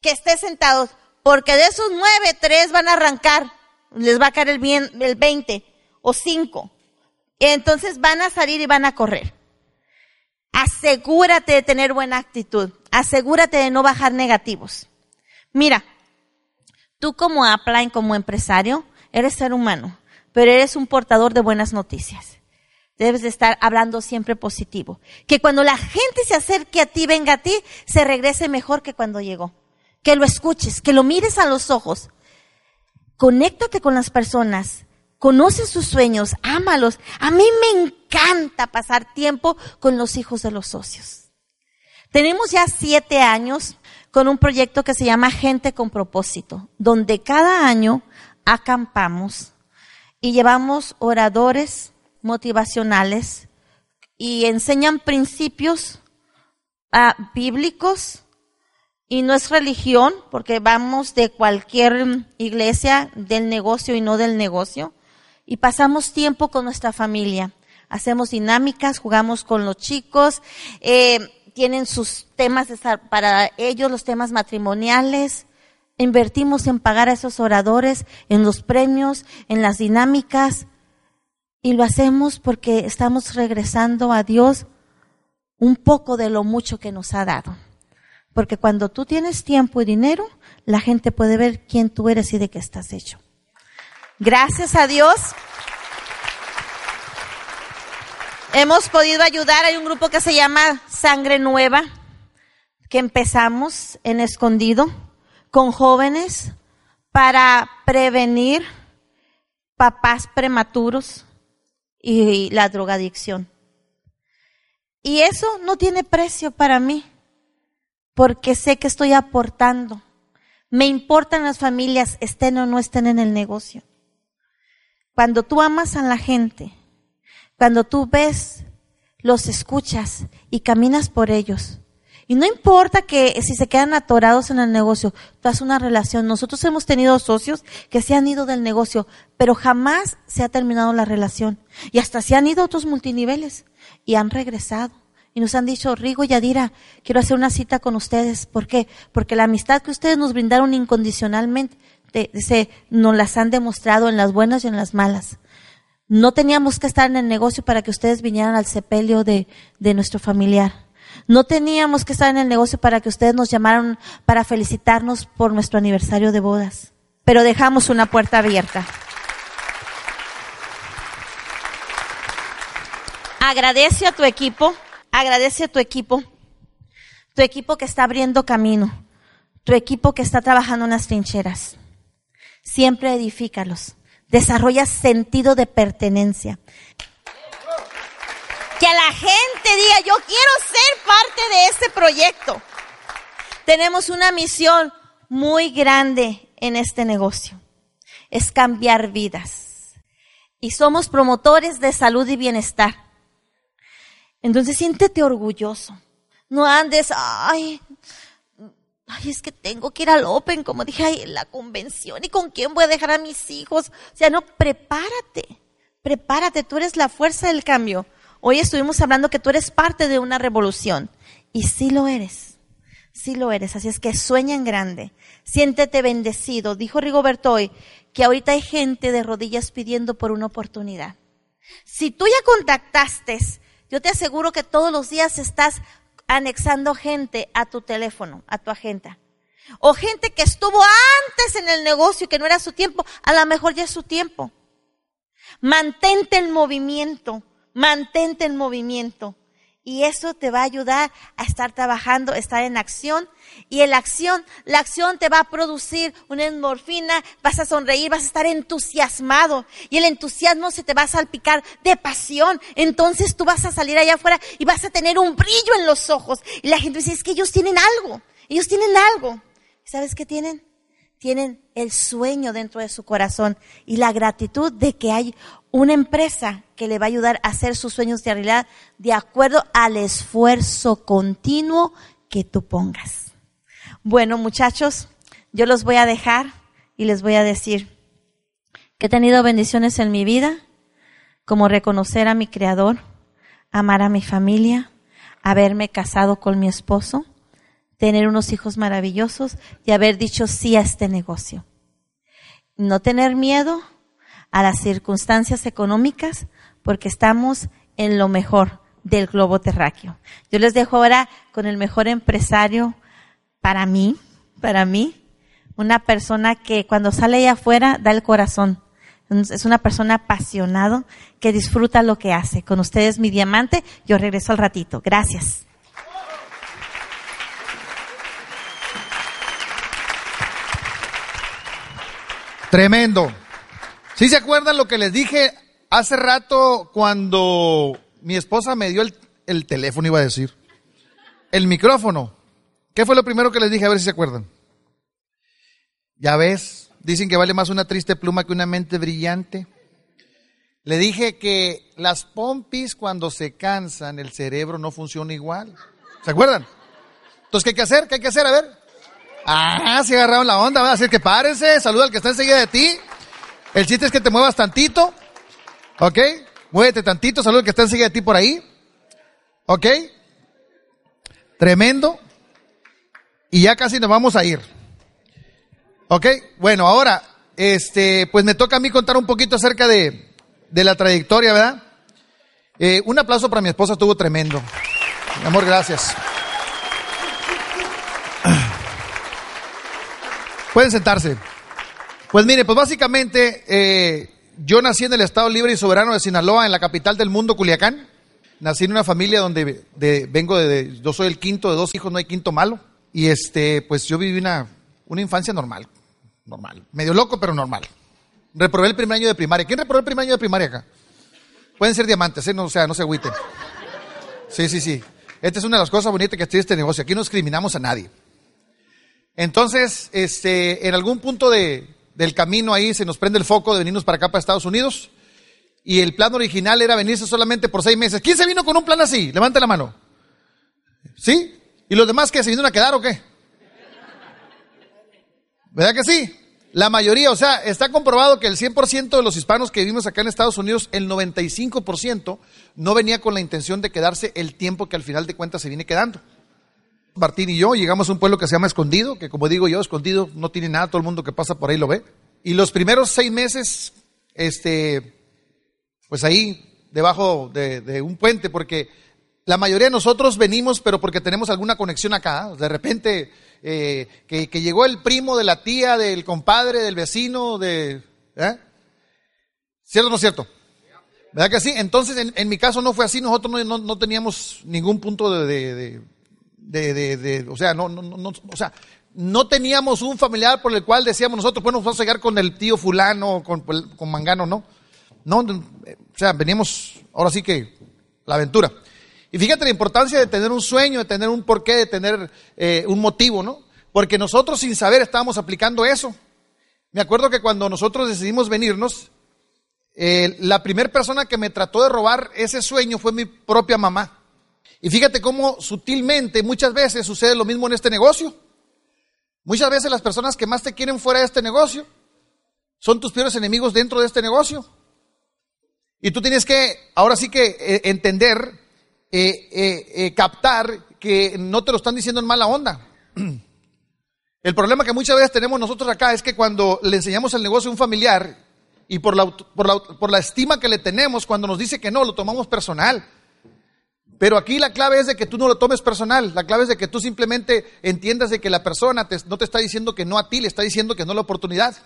Que estés sentado. Porque de esos nueve, tres van a arrancar les va a caer el, bien, el 20 o 5. Entonces van a salir y van a correr. Asegúrate de tener buena actitud. Asegúrate de no bajar negativos. Mira, tú como Upline, como empresario, eres ser humano, pero eres un portador de buenas noticias. Debes de estar hablando siempre positivo. Que cuando la gente se acerque a ti, venga a ti, se regrese mejor que cuando llegó. Que lo escuches, que lo mires a los ojos, conéctate con las personas, conoce sus sueños, ámalos. A mí me encanta pasar tiempo con los hijos de los socios. Tenemos ya siete años con un proyecto que se llama Gente con propósito, donde cada año acampamos y llevamos oradores motivacionales y enseñan principios ah, bíblicos y no es religión, porque vamos de cualquier iglesia del negocio y no del negocio. Y pasamos tiempo con nuestra familia. Hacemos dinámicas, jugamos con los chicos, eh, tienen sus temas para ellos, los temas matrimoniales. Invertimos en pagar a esos oradores, en los premios, en las dinámicas. Y lo hacemos porque estamos regresando a Dios un poco de lo mucho que nos ha dado. Porque cuando tú tienes tiempo y dinero, la gente puede ver quién tú eres y de qué estás hecho. Gracias a Dios. Hemos podido ayudar. Hay un grupo que se llama Sangre Nueva, que empezamos en escondido con jóvenes para prevenir papás prematuros y la drogadicción. Y eso no tiene precio para mí porque sé que estoy aportando. Me importan las familias, estén o no estén en el negocio. Cuando tú amas a la gente, cuando tú ves, los escuchas y caminas por ellos. Y no importa que si se quedan atorados en el negocio, tú haces una relación. Nosotros hemos tenido socios que se han ido del negocio, pero jamás se ha terminado la relación. Y hasta se han ido a otros multiniveles y han regresado y nos han dicho, Rigo y Adira, quiero hacer una cita con ustedes. ¿Por qué? Porque la amistad que ustedes nos brindaron incondicionalmente, se, nos las han demostrado en las buenas y en las malas. No teníamos que estar en el negocio para que ustedes vinieran al sepelio de, de nuestro familiar. No teníamos que estar en el negocio para que ustedes nos llamaran para felicitarnos por nuestro aniversario de bodas. Pero dejamos una puerta abierta. Agradece a tu equipo Agradece a tu equipo, tu equipo que está abriendo camino, tu equipo que está trabajando en las trincheras. Siempre edifícalos. Desarrolla sentido de pertenencia. Que a la gente diga, yo quiero ser parte de este proyecto. Tenemos una misión muy grande en este negocio. Es cambiar vidas. Y somos promotores de salud y bienestar. Entonces siéntete orgulloso. No andes, ay, ay, es que tengo que ir al Open, como dije, ay, la convención, ¿y con quién voy a dejar a mis hijos? O sea, no, prepárate, prepárate, tú eres la fuerza del cambio. Hoy estuvimos hablando que tú eres parte de una revolución, y sí lo eres, sí lo eres, así es que sueña en grande, siéntete bendecido. Dijo Rigoberto hoy que ahorita hay gente de rodillas pidiendo por una oportunidad. Si tú ya contactaste yo te aseguro que todos los días estás anexando gente a tu teléfono, a tu agenda. O gente que estuvo antes en el negocio y que no era su tiempo, a lo mejor ya es su tiempo. Mantente en movimiento, mantente en movimiento. Y eso te va a ayudar a estar trabajando, estar en acción. Y en la acción, la acción te va a producir una endorfina, vas a sonreír, vas a estar entusiasmado. Y el entusiasmo se te va a salpicar de pasión. Entonces tú vas a salir allá afuera y vas a tener un brillo en los ojos. Y la gente dice, es que ellos tienen algo, ellos tienen algo. ¿Sabes qué tienen? Tienen el sueño dentro de su corazón y la gratitud de que hay una empresa que le va a ayudar a hacer sus sueños de realidad de acuerdo al esfuerzo continuo que tú pongas. Bueno, muchachos, yo los voy a dejar y les voy a decir que he tenido bendiciones en mi vida, como reconocer a mi Creador, amar a mi familia, haberme casado con mi esposo, tener unos hijos maravillosos y haber dicho sí a este negocio. No tener miedo, a las circunstancias económicas porque estamos en lo mejor del globo terráqueo. Yo les dejo ahora con el mejor empresario para mí, para mí, una persona que cuando sale allá afuera da el corazón. Es una persona apasionado que disfruta lo que hace. Con ustedes mi diamante, yo regreso al ratito. Gracias. Tremendo. ¿Sí se acuerdan lo que les dije hace rato cuando mi esposa me dio el, teléfono, iba a decir? El micrófono. ¿Qué fue lo primero que les dije? A ver si se acuerdan. Ya ves, dicen que vale más una triste pluma que una mente brillante. Le dije que las pompis cuando se cansan, el cerebro no funciona igual. ¿Se acuerdan? Entonces, ¿qué hay que hacer? ¿Qué hay que hacer? A ver. Ah, se agarraron la onda, va a decir que párense, saluda al que está enseguida de ti. El chiste es que te muevas tantito. ¿Ok? Muévete tantito. Saludos que está enseguida de ti por ahí. ¿Ok? Tremendo. Y ya casi nos vamos a ir. ¿Ok? Bueno, ahora, este, pues me toca a mí contar un poquito acerca de, de la trayectoria, ¿verdad? Eh, un aplauso para mi esposa, estuvo tremendo. Mi amor, gracias. Pueden sentarse. Pues mire, pues básicamente eh, yo nací en el Estado Libre y Soberano de Sinaloa, en la capital del mundo, Culiacán. Nací en una familia donde vengo de, yo soy el quinto de dos hijos, no hay quinto malo. Y este, pues yo viví una, una infancia normal, normal, medio loco, pero normal. Reprobé el primer año de primaria. ¿Quién reprobó el primer año de primaria acá? Pueden ser diamantes, ¿eh? no, o sea, no se agüiten. Sí, sí, sí. Esta es una de las cosas bonitas que tiene este negocio. Aquí no discriminamos a nadie. Entonces, este, en algún punto de, del camino ahí se nos prende el foco de venirnos para acá, para Estados Unidos. Y el plan original era venirse solamente por seis meses. ¿Quién se vino con un plan así? Levante la mano. ¿Sí? ¿Y los demás que se vinieron a quedar o qué? ¿Verdad que sí? La mayoría, o sea, está comprobado que el 100% de los hispanos que vivimos acá en Estados Unidos, el 95% no venía con la intención de quedarse el tiempo que al final de cuentas se viene quedando. Martín y yo llegamos a un pueblo que se llama Escondido, que como digo yo, Escondido no tiene nada, todo el mundo que pasa por ahí lo ve. Y los primeros seis meses, este, pues ahí, debajo de, un puente, porque la mayoría de nosotros venimos, pero porque tenemos alguna conexión acá. De repente, eh, que, llegó el primo de la tía, del compadre, del vecino, de... ¿eh? ¿Cierto o no cierto? ¿Verdad que sí? Entonces, en, mi caso no fue así. Nosotros no, teníamos ningún punto de, de, o sea, no, no, no, teníamos un familiar por el cual decíamos nosotros, bueno, vamos a llegar con el tío fulano, con, con Mangano, no. No, o sea, veníamos, ahora sí que, la aventura. Y fíjate la importancia de tener un sueño, de tener un porqué, de tener eh, un motivo, ¿no? Porque nosotros sin saber estábamos aplicando eso. Me acuerdo que cuando nosotros decidimos venirnos, eh, la primera persona que me trató de robar ese sueño fue mi propia mamá. Y fíjate cómo sutilmente muchas veces sucede lo mismo en este negocio. Muchas veces las personas que más te quieren fuera de este negocio son tus peores enemigos dentro de este negocio. Y tú tienes que, ahora sí que eh, entender, eh, eh, captar que no te lo están diciendo en mala onda. <clears throat> El problema que muchas veces tenemos nosotros acá es que cuando le enseñamos el negocio a un familiar y por la, por la, por la estima que le tenemos, cuando nos dice que no, lo tomamos personal. Pero aquí la clave es de que tú no lo tomes personal, la clave es de que tú simplemente entiendas de que la persona no te está diciendo que no a ti, le está diciendo que no la oportunidad.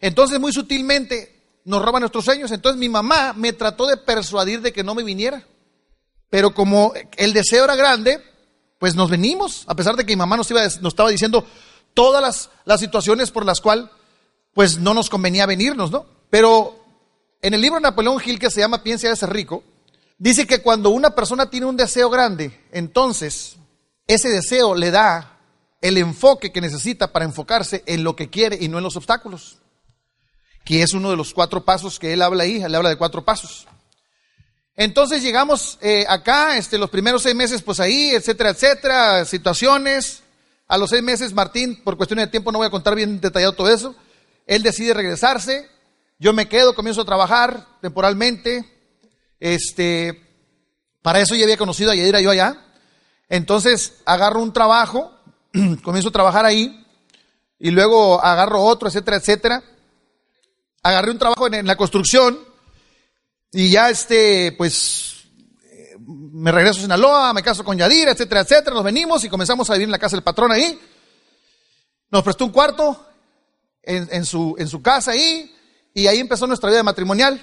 Entonces muy sutilmente nos roba nuestros sueños. Entonces mi mamá me trató de persuadir de que no me viniera. Pero como el deseo era grande, pues nos venimos, a pesar de que mi mamá nos, iba, nos estaba diciendo todas las, las situaciones por las cuales pues no nos convenía venirnos, ¿no? Pero en el libro de Napoleón Hill que se llama Piensa de ser rico, dice que cuando una persona tiene un deseo grande, entonces ese deseo le da el enfoque que necesita para enfocarse en lo que quiere y no en los obstáculos, que es uno de los cuatro pasos que él habla ahí, él habla de cuatro pasos. Entonces llegamos eh, acá, este, los primeros seis meses, pues ahí, etcétera, etcétera, situaciones. A los seis meses, Martín, por cuestiones de tiempo, no voy a contar bien detallado todo eso. Él decide regresarse. Yo me quedo, comienzo a trabajar temporalmente. Este, para eso ya había conocido a Yadira yo allá. Entonces agarro un trabajo, <clears throat> comienzo a trabajar ahí. Y luego agarro otro, etcétera, etcétera. Agarré un trabajo en la construcción y ya este, pues, me regreso a Sinaloa, me caso con Yadira, etcétera, etcétera. Nos venimos y comenzamos a vivir en la casa del patrón ahí. Nos prestó un cuarto en, su, en su casa ahí. Y ahí empezó nuestra vida matrimonial.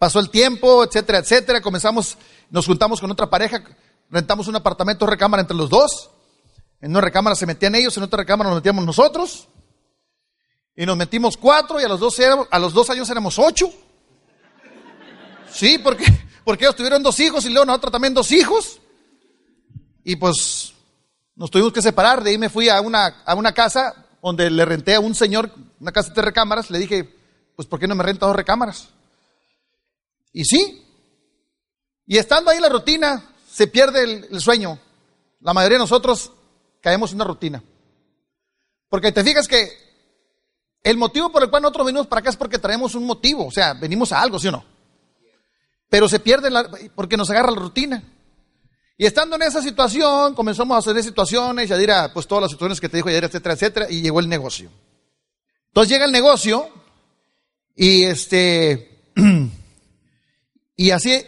Pasó el tiempo, etcétera, etcétera. Comenzamos, nos juntamos con otra pareja, rentamos un apartamento recámara entre los dos. En una recámara se metían ellos, en otra recámara nos metíamos nosotros. Y nos metimos cuatro y a los dos, a los dos años éramos ocho. Sí, porque, ellos tuvieron dos hijos y luego nosotros también dos hijos. Y pues nos tuvimos que separar. De ahí me fui a una, a una casa donde le renté a un señor una casa de recámaras. Le dije, pues ¿por qué no me renta dos recámaras? Y sí. Y estando ahí la rutina, se pierde el, sueño. La mayoría de nosotros caemos en una rutina. Porque te fijas que el motivo por el cual nosotros venimos para acá es porque traemos un motivo. O sea, venimos a algo, ¿sí o no? Pero se pierde porque nos agarra la rutina. Y estando en esa situación, comenzamos a hacer situaciones, ya dirá, pues todas las situaciones que te dijo Yadira, etcétera, etcétera, y llegó el negocio. Entonces llega el negocio, y este, <clears throat> y así,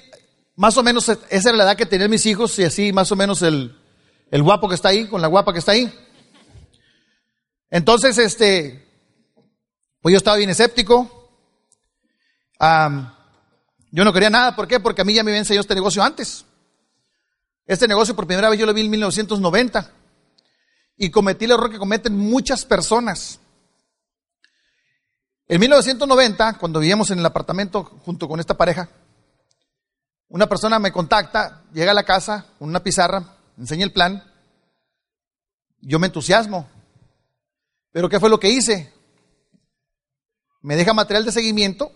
más o menos, esa era la edad que tenían mis hijos, y así, más o menos, el, el guapo que está ahí, con la guapa que está ahí. Entonces, este, pues yo estaba bien escéptico. Yo no quería nada, ¿por qué? Porque a mí ya me había enseñado este negocio antes. Este negocio por primera vez yo lo vi en 1990 y cometí el error que cometen muchas personas. En 1990, cuando vivíamos en el apartamento junto con esta pareja, una persona me contacta, llega a la casa con una pizarra, enseña el plan, yo me entusiasmo. Pero ¿qué fue lo que hice? Me deja material de seguimiento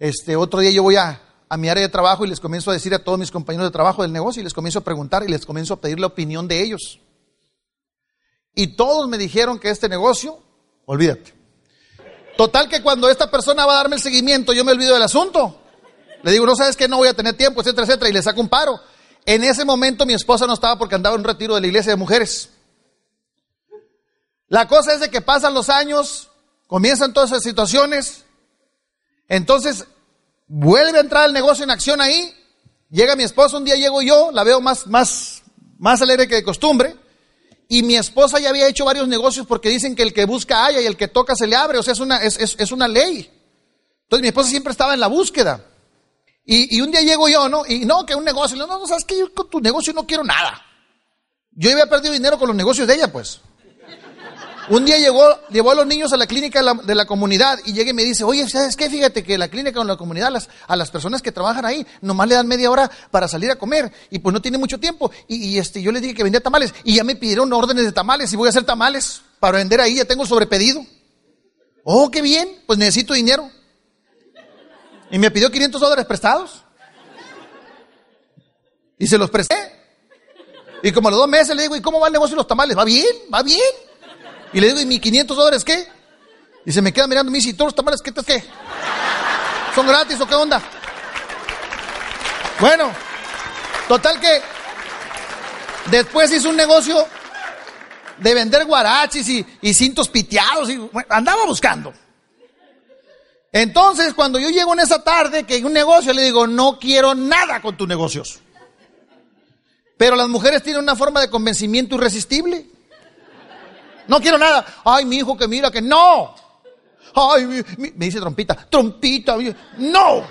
este, otro día yo voy a mi área de trabajo y les comienzo a decir a todos mis compañeros de trabajo del negocio y les comienzo a preguntar y les comienzo a pedir la opinión de ellos. Y todos me dijeron que este negocio, olvídate. Total que cuando esta persona va a darme el seguimiento, yo me olvido del asunto. Le digo, no sabes que no voy a tener tiempo, etcétera, etcétera, y le saco un paro. En ese momento mi esposa no estaba porque andaba en un retiro de la iglesia de mujeres. La cosa es de que pasan los años, comienzan todas esas situaciones, entonces, vuelve a entrar el negocio en acción ahí. Llega mi esposa, un día llego yo, la veo más, más, más alegre que de costumbre. Y mi esposa ya había hecho varios negocios porque dicen que el que busca haya y el que toca se le abre. O sea, es una, es, es, una ley. Entonces mi esposa siempre estaba en la búsqueda. Y, y, un día llego yo, ¿no? Y no, que un negocio. No, no, sabes que yo con tu negocio no quiero nada. Yo había perdido dinero con los negocios de ella, pues. Un día llegó, llevó a los niños a la clínica de la, comunidad y llega y me dice, oye, ¿sabes qué? Fíjate que la clínica o la comunidad, las, a las personas que trabajan ahí, nomás le dan media hora para salir a comer y pues no tiene mucho tiempo. Y, este, yo le dije que vendía tamales y ya me pidieron órdenes de tamales y voy a hacer tamales para vender ahí, ya tengo sobrepedido. Oh, qué bien, pues necesito dinero. Y me pidió 500 dólares prestados. Y se los presté. Y como los dos meses le digo, ¿y cómo va el negocio de los tamales? ¿Va bien? ¿Va bien? Y le digo, ¿y mi 500 dólares qué? Y se me queda mirando y me dice, ¿y todos los tamales qué? ¿Qué? ¿Son gratis o qué onda? Bueno, total que después hizo un negocio de vender guarachis y, cintos piteados y andaba buscando. Entonces, cuando yo llego en esa tarde, que hay un negocio, le digo, no quiero nada con tus negocios. Pero las mujeres tienen una forma de convencimiento irresistible. No quiero nada. Ay, mi hijo que mira que no. Ay, me dice trompita, trompita, no.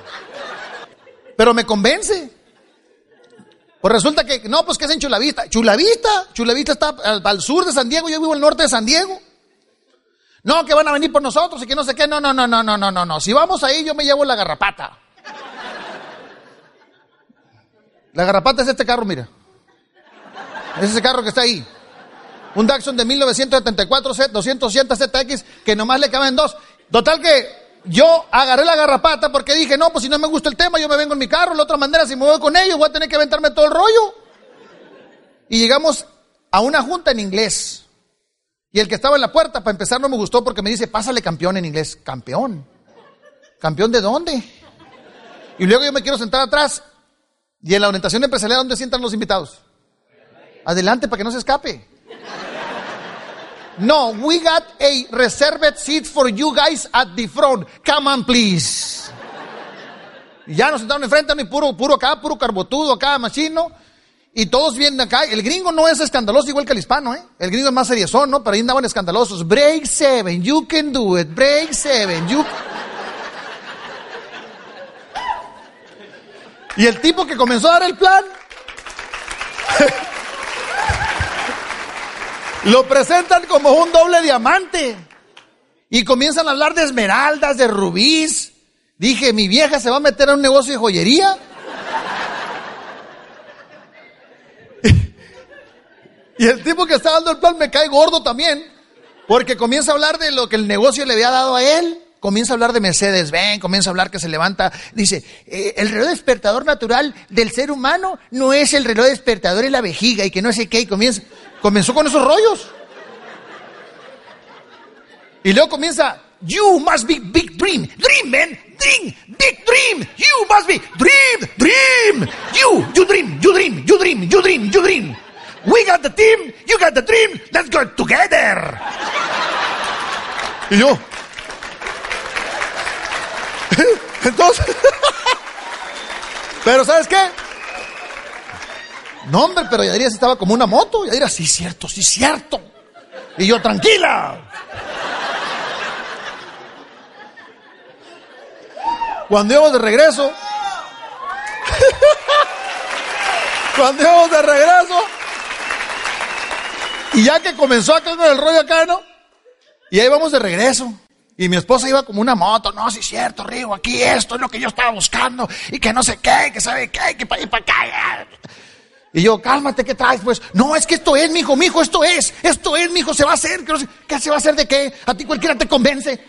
Pero me convence. Pues resulta que, no, pues que es en Chulavista. Chulavista, Chulavista está al, sur de San Diego, yo vivo al norte de San Diego. No, que van a venir por nosotros y que no sé qué. No, no, no, no, no, no, no, no. Si vamos ahí, yo me llevo la garrapata. La garrapata es este carro, mira. Es ese carro que está ahí. Un Datsun de 1974, 280 ZX, que nomás le caben dos. Total que yo agarré la garrapata porque dije, no, pues si no me gusta el tema, yo me vengo en mi carro. La otra manera, si me voy con ellos, voy a tener que aventarme todo el rollo. Y llegamos a una junta en inglés. Y el que estaba en la puerta, para empezar, no me gustó porque me dice, pásale campeón en inglés. ¿Campeón? ¿Campeón de dónde? Y luego yo me quiero sentar atrás. Y en la orientación empresarial, ¿dónde sientan los invitados? Adelante para que no se escape. No, we got a reserved seat for you guys at the front. Come on, please. Y ya nos sentaron enfrente, y puro, puro acá, puro carbotudo acá, machino. Y todos vienen acá. El gringo no es escandaloso igual que el hispano, ¿eh? El gringo es más seriezón, ¿no? Pero ahí andaban escandalosos. Break seven, you can do it. Break seven, you. Y el tipo que comenzó a dar el plan. <laughs> Lo presentan como un doble diamante. Y comienzan a hablar de esmeraldas, de rubíes. Dije, mi vieja se va a meter a un negocio de joyería. Y el tipo que está dando el plan me cae gordo también. Porque comienza a hablar de lo que el negocio le había dado a él. Comienza a hablar de Mercedes Benz, comienza a hablar que se levanta. Dice, eh, el reloj despertador natural del ser humano no es el reloj despertador en la vejiga y que no sé qué. Y comienza, comenzó con esos rollos. Y luego comienza, you must be big dream. Dream, man. Dream. Big dream. You must be dream. Dream. You, you dream, you dream, you dream, you dream, you dream. We got the team. You got the dream. Let's go together. Y yo. Entonces. pero ¿sabes qué? No, hombre, pero Yadira estaba como una moto. Yadira, sí, cierto, sí, cierto. Y yo, tranquila. Cuando íbamos de regreso, <laughs> cuando íbamos de regreso, y ya que comenzó acá con el rollo acá, ¿no? Y ahí vamos de regreso. Y mi esposa iba como una moto, no, sí cierto, Rigo, aquí esto es lo que yo estaba buscando, y que no sé qué, que sabe qué, que para ir para acá. Y yo, cálmate, ¿qué traes? Pues, no, es que esto es, mijo, mijo, esto es, esto es, mijo, se va a hacer. ¿Qué se va a hacer de qué? A ti cualquiera te convence.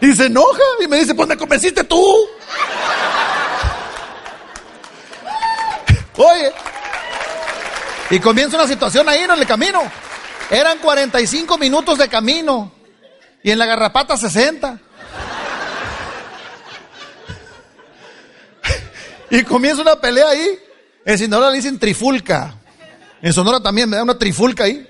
Y se enoja y me dice, pues me convenciste tú. Oye. Y comienza una situación ahí en el camino. Eran 45 minutos de camino. Y en la garrapata 60. Y comienza una pelea ahí. En Sinaloa le dicen trifulca. En Sonora también me da una trifulca ahí.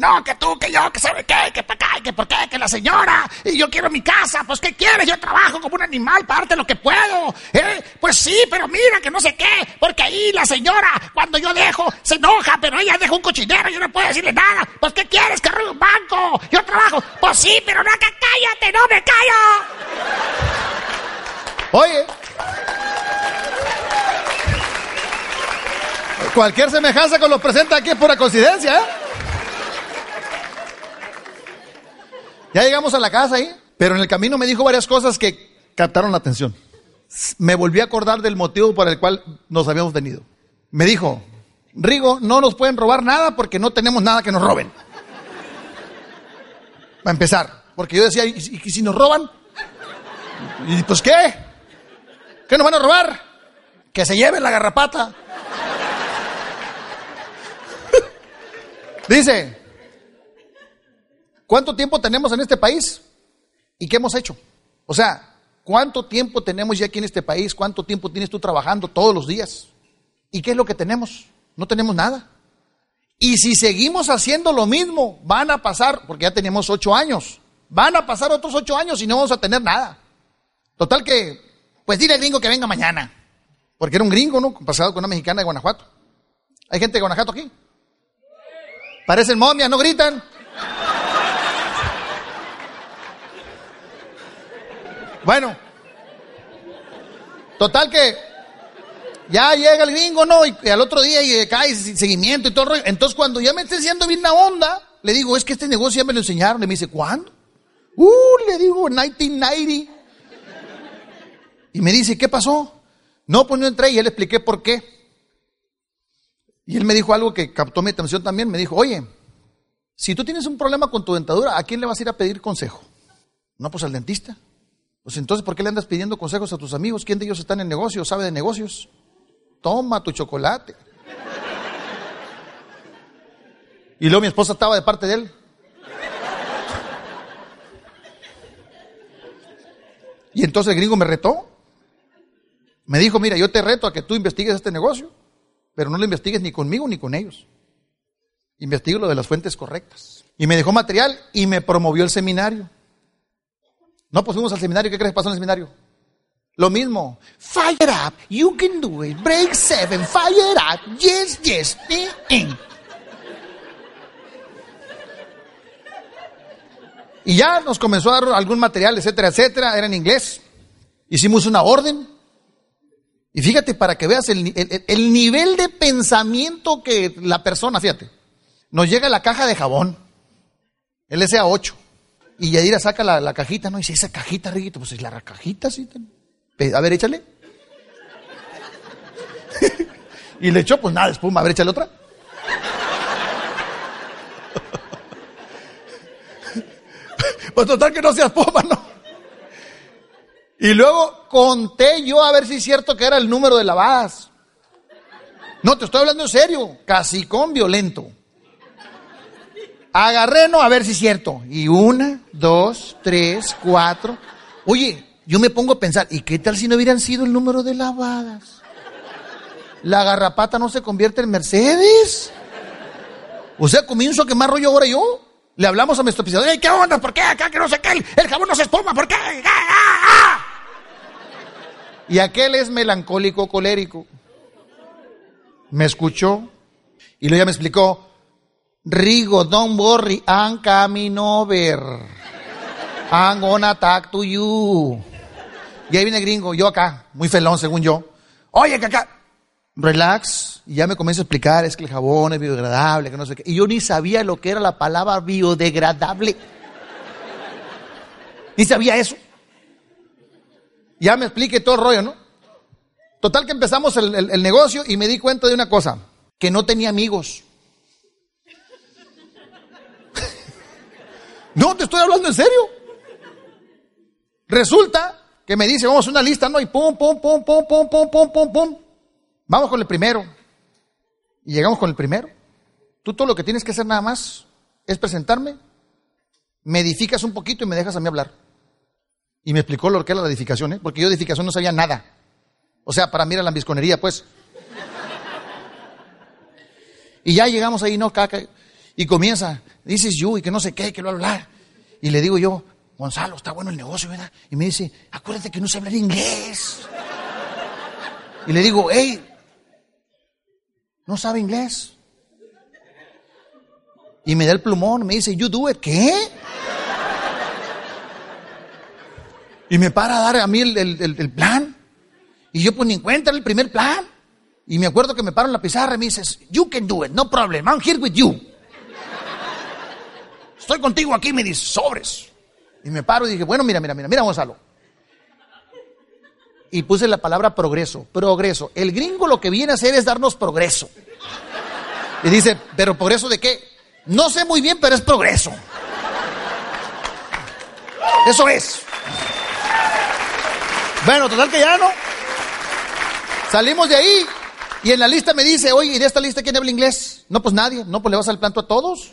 No, que tú, que yo, que sabe qué, que para acá, que por qué, que la señora, y yo quiero mi casa, pues ¿qué quieres? Yo trabajo como un animal para darte lo que puedo, ¿eh? Pues sí, pero mira que no sé qué, porque ahí la señora, cuando yo dejo, se enoja, pero ella deja un cochinero, yo no puedo decirle nada, pues ¿qué quieres? Que robe un banco, yo trabajo, pues sí, pero no, cállate, no me callo. Oye, cualquier semejanza con los presentes aquí es pura coincidencia, ¿eh? Ya llegamos a la casa ahí, pero en el camino me dijo varias cosas que captaron la atención. Me volví a acordar del motivo por el cual nos habíamos venido. Me dijo, Rigo, no nos pueden robar nada porque no tenemos nada que nos roben. Para empezar, porque yo decía, ¿y, si nos roban? ¿Y pues qué? ¿Qué nos van a robar? Que se lleven la garrapata. <laughs> Dice, ¿Cuánto tiempo tenemos en este país? ¿Y qué hemos hecho? O sea, ¿cuánto tiempo tenemos ya aquí en este país? ¿Cuánto tiempo tienes tú trabajando todos los días? ¿Y qué es lo que tenemos? No tenemos nada. Y si seguimos haciendo lo mismo, van a pasar, porque ya tenemos ocho años, Van a pasar otros ocho años y no vamos a tener nada. Total que, pues dile al gringo que venga mañana. Porque era un gringo, ¿no? Pasado con una mexicana de Guanajuato. ¿Hay gente de Guanajuato aquí? Parecen momias, no gritan. Bueno, total que ya llega el gringo, ¿no? Y, al otro día y cae seguimiento y todo. Entonces, cuando ya me está haciendo bien la onda, le digo, es que este negocio ya me lo enseñaron. Y me dice, ¿cuándo? Uh, le digo, 1990. Y me dice, ¿qué pasó? No, pues no entré y él expliqué por qué. Y él me dijo algo que captó mi atención también. Me dijo, oye, si tú tienes un problema con tu dentadura, ¿a quién le vas a ir a pedir consejo? No, pues al dentista. Pues entonces, ¿por qué le andas pidiendo consejos a tus amigos? ¿Quién de ellos está en negocio, sabe de negocios? Toma tu chocolate. Y luego mi esposa estaba de parte de él. Y entonces el gringo me retó. Me dijo, mira, yo te reto a que tú investigues este negocio, pero no lo investigues ni conmigo ni con ellos. Investigue lo de las fuentes correctas. Y me dejó material y me promovió el seminario. No, pues fuimos al seminario. ¿Qué crees que pasó en el seminario? Lo mismo. Fire up. You can do it. Break seven. Fire up. Yes, yes. Eh, eh. Y ya nos comenzó a dar algún material, etcétera, etcétera. Era en inglés. Hicimos una orden. Y fíjate para que veas el, el nivel de pensamiento que la persona, fíjate. Nos llega la caja de jabón. El SA8. Y Yadira saca la, cajita, ¿no? Y dice, esa cajita, Riguito, pues es la cajita, sí. A ver, échale. <laughs> y le echó, pues nada, espuma. A ver, échale otra. <laughs> pues total que no se espuma, ¿no? Y luego conté yo a ver si es cierto que era el número de lavadas. No, te estoy hablando en serio. Casi con violento. Agarré, no, a ver si es cierto. Y una, dos, tres, cuatro. Oye, yo me pongo a pensar, ¿y qué tal si no hubieran sido el número de lavadas? La garrapata no se convierte en Mercedes. O sea, comienzo a quemar rollo ahora yo. Le hablamos a nuestro episodio, ¿qué onda? ¿Por qué acá que no sé qué? El jabón no se espuma, ¿por qué? ¡Ah, ah, ah! Y aquel es melancólico, colérico. Me escuchó y luego ya me explicó, Rigo, don't worry, I'm coming over. I'm gonna talk to you. Y ahí viene gringo, yo acá, muy felón según yo. Oye, que acá, relax. Y ya me comienza a explicar, es que el jabón es biodegradable, que no sé qué. Y yo ni sabía lo que era la palabra biodegradable. Ni sabía eso. Ya me explique todo el rollo, ¿no? Total que empezamos el negocio y me di cuenta de una cosa, que no tenía amigos. No, te estoy hablando en serio. Resulta que me dice, vamos a una lista, ¿no? Y pum, pum, pum, pum, pum, pum, pum, pum, pum. Vamos con el primero. Y llegamos con el primero. Tú todo lo que tienes que hacer nada más es presentarme, me edificas un poquito y me dejas a mí hablar. Y me explicó lo que era la edificación, ¿eh? porque yo de edificación no sabía nada. O sea, para mí era la ambisconería, pues. Y ya llegamos ahí, no, caca. Y comienza, dices you y que no sé qué, que lo hablar. Y le digo yo, Gonzalo, está bueno el negocio, ¿verdad? Y me dice, acuérdate que no sé hablar inglés. Y le digo, hey, no sabe inglés. Y me da el plumón, me dice, you do it, ¿qué? Y me para a dar a mí el, plan. Y yo pues ni encuentro el primer plan. Y me acuerdo que me paro en la pizarra y me dices, you can do it, no problem, I'm here with you estoy contigo aquí, me dice, sobres. Y me paro y dije, bueno, mira, mira, mira, mira, Gonzalo. Y puse la palabra progreso, progreso. El gringo lo que viene a hacer es darnos progreso. Y dice, pero progreso de qué? No sé muy bien, pero es progreso. Eso es. Bueno, total que ya no. Salimos de ahí y en la lista me dice, oye, ¿y de esta lista quién habla inglés? No, pues nadie. No, pues le vas al planto a todos.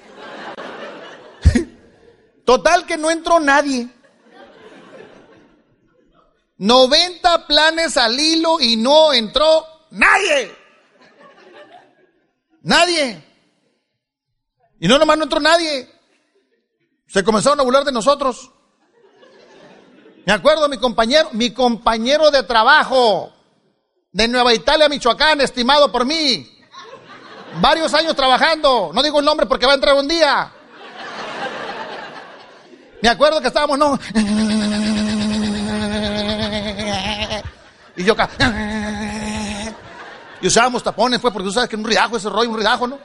Total que no entró nadie. 90 planes al hilo y no entró nadie. Nadie. Y no nomás no entró nadie. Se comenzaron a burlar de nosotros. Me acuerdo mi compañero, mi compañero de trabajo de Nueva Italia, Michoacán, estimado por mí. Varios años trabajando. No digo el nombre porque va a entrar un día. Me acuerdo que estábamos, no. Y yo acá. Y usábamos tapones, fue porque tú sabes que un ridajo ese rollo, un ridajo, ¿no?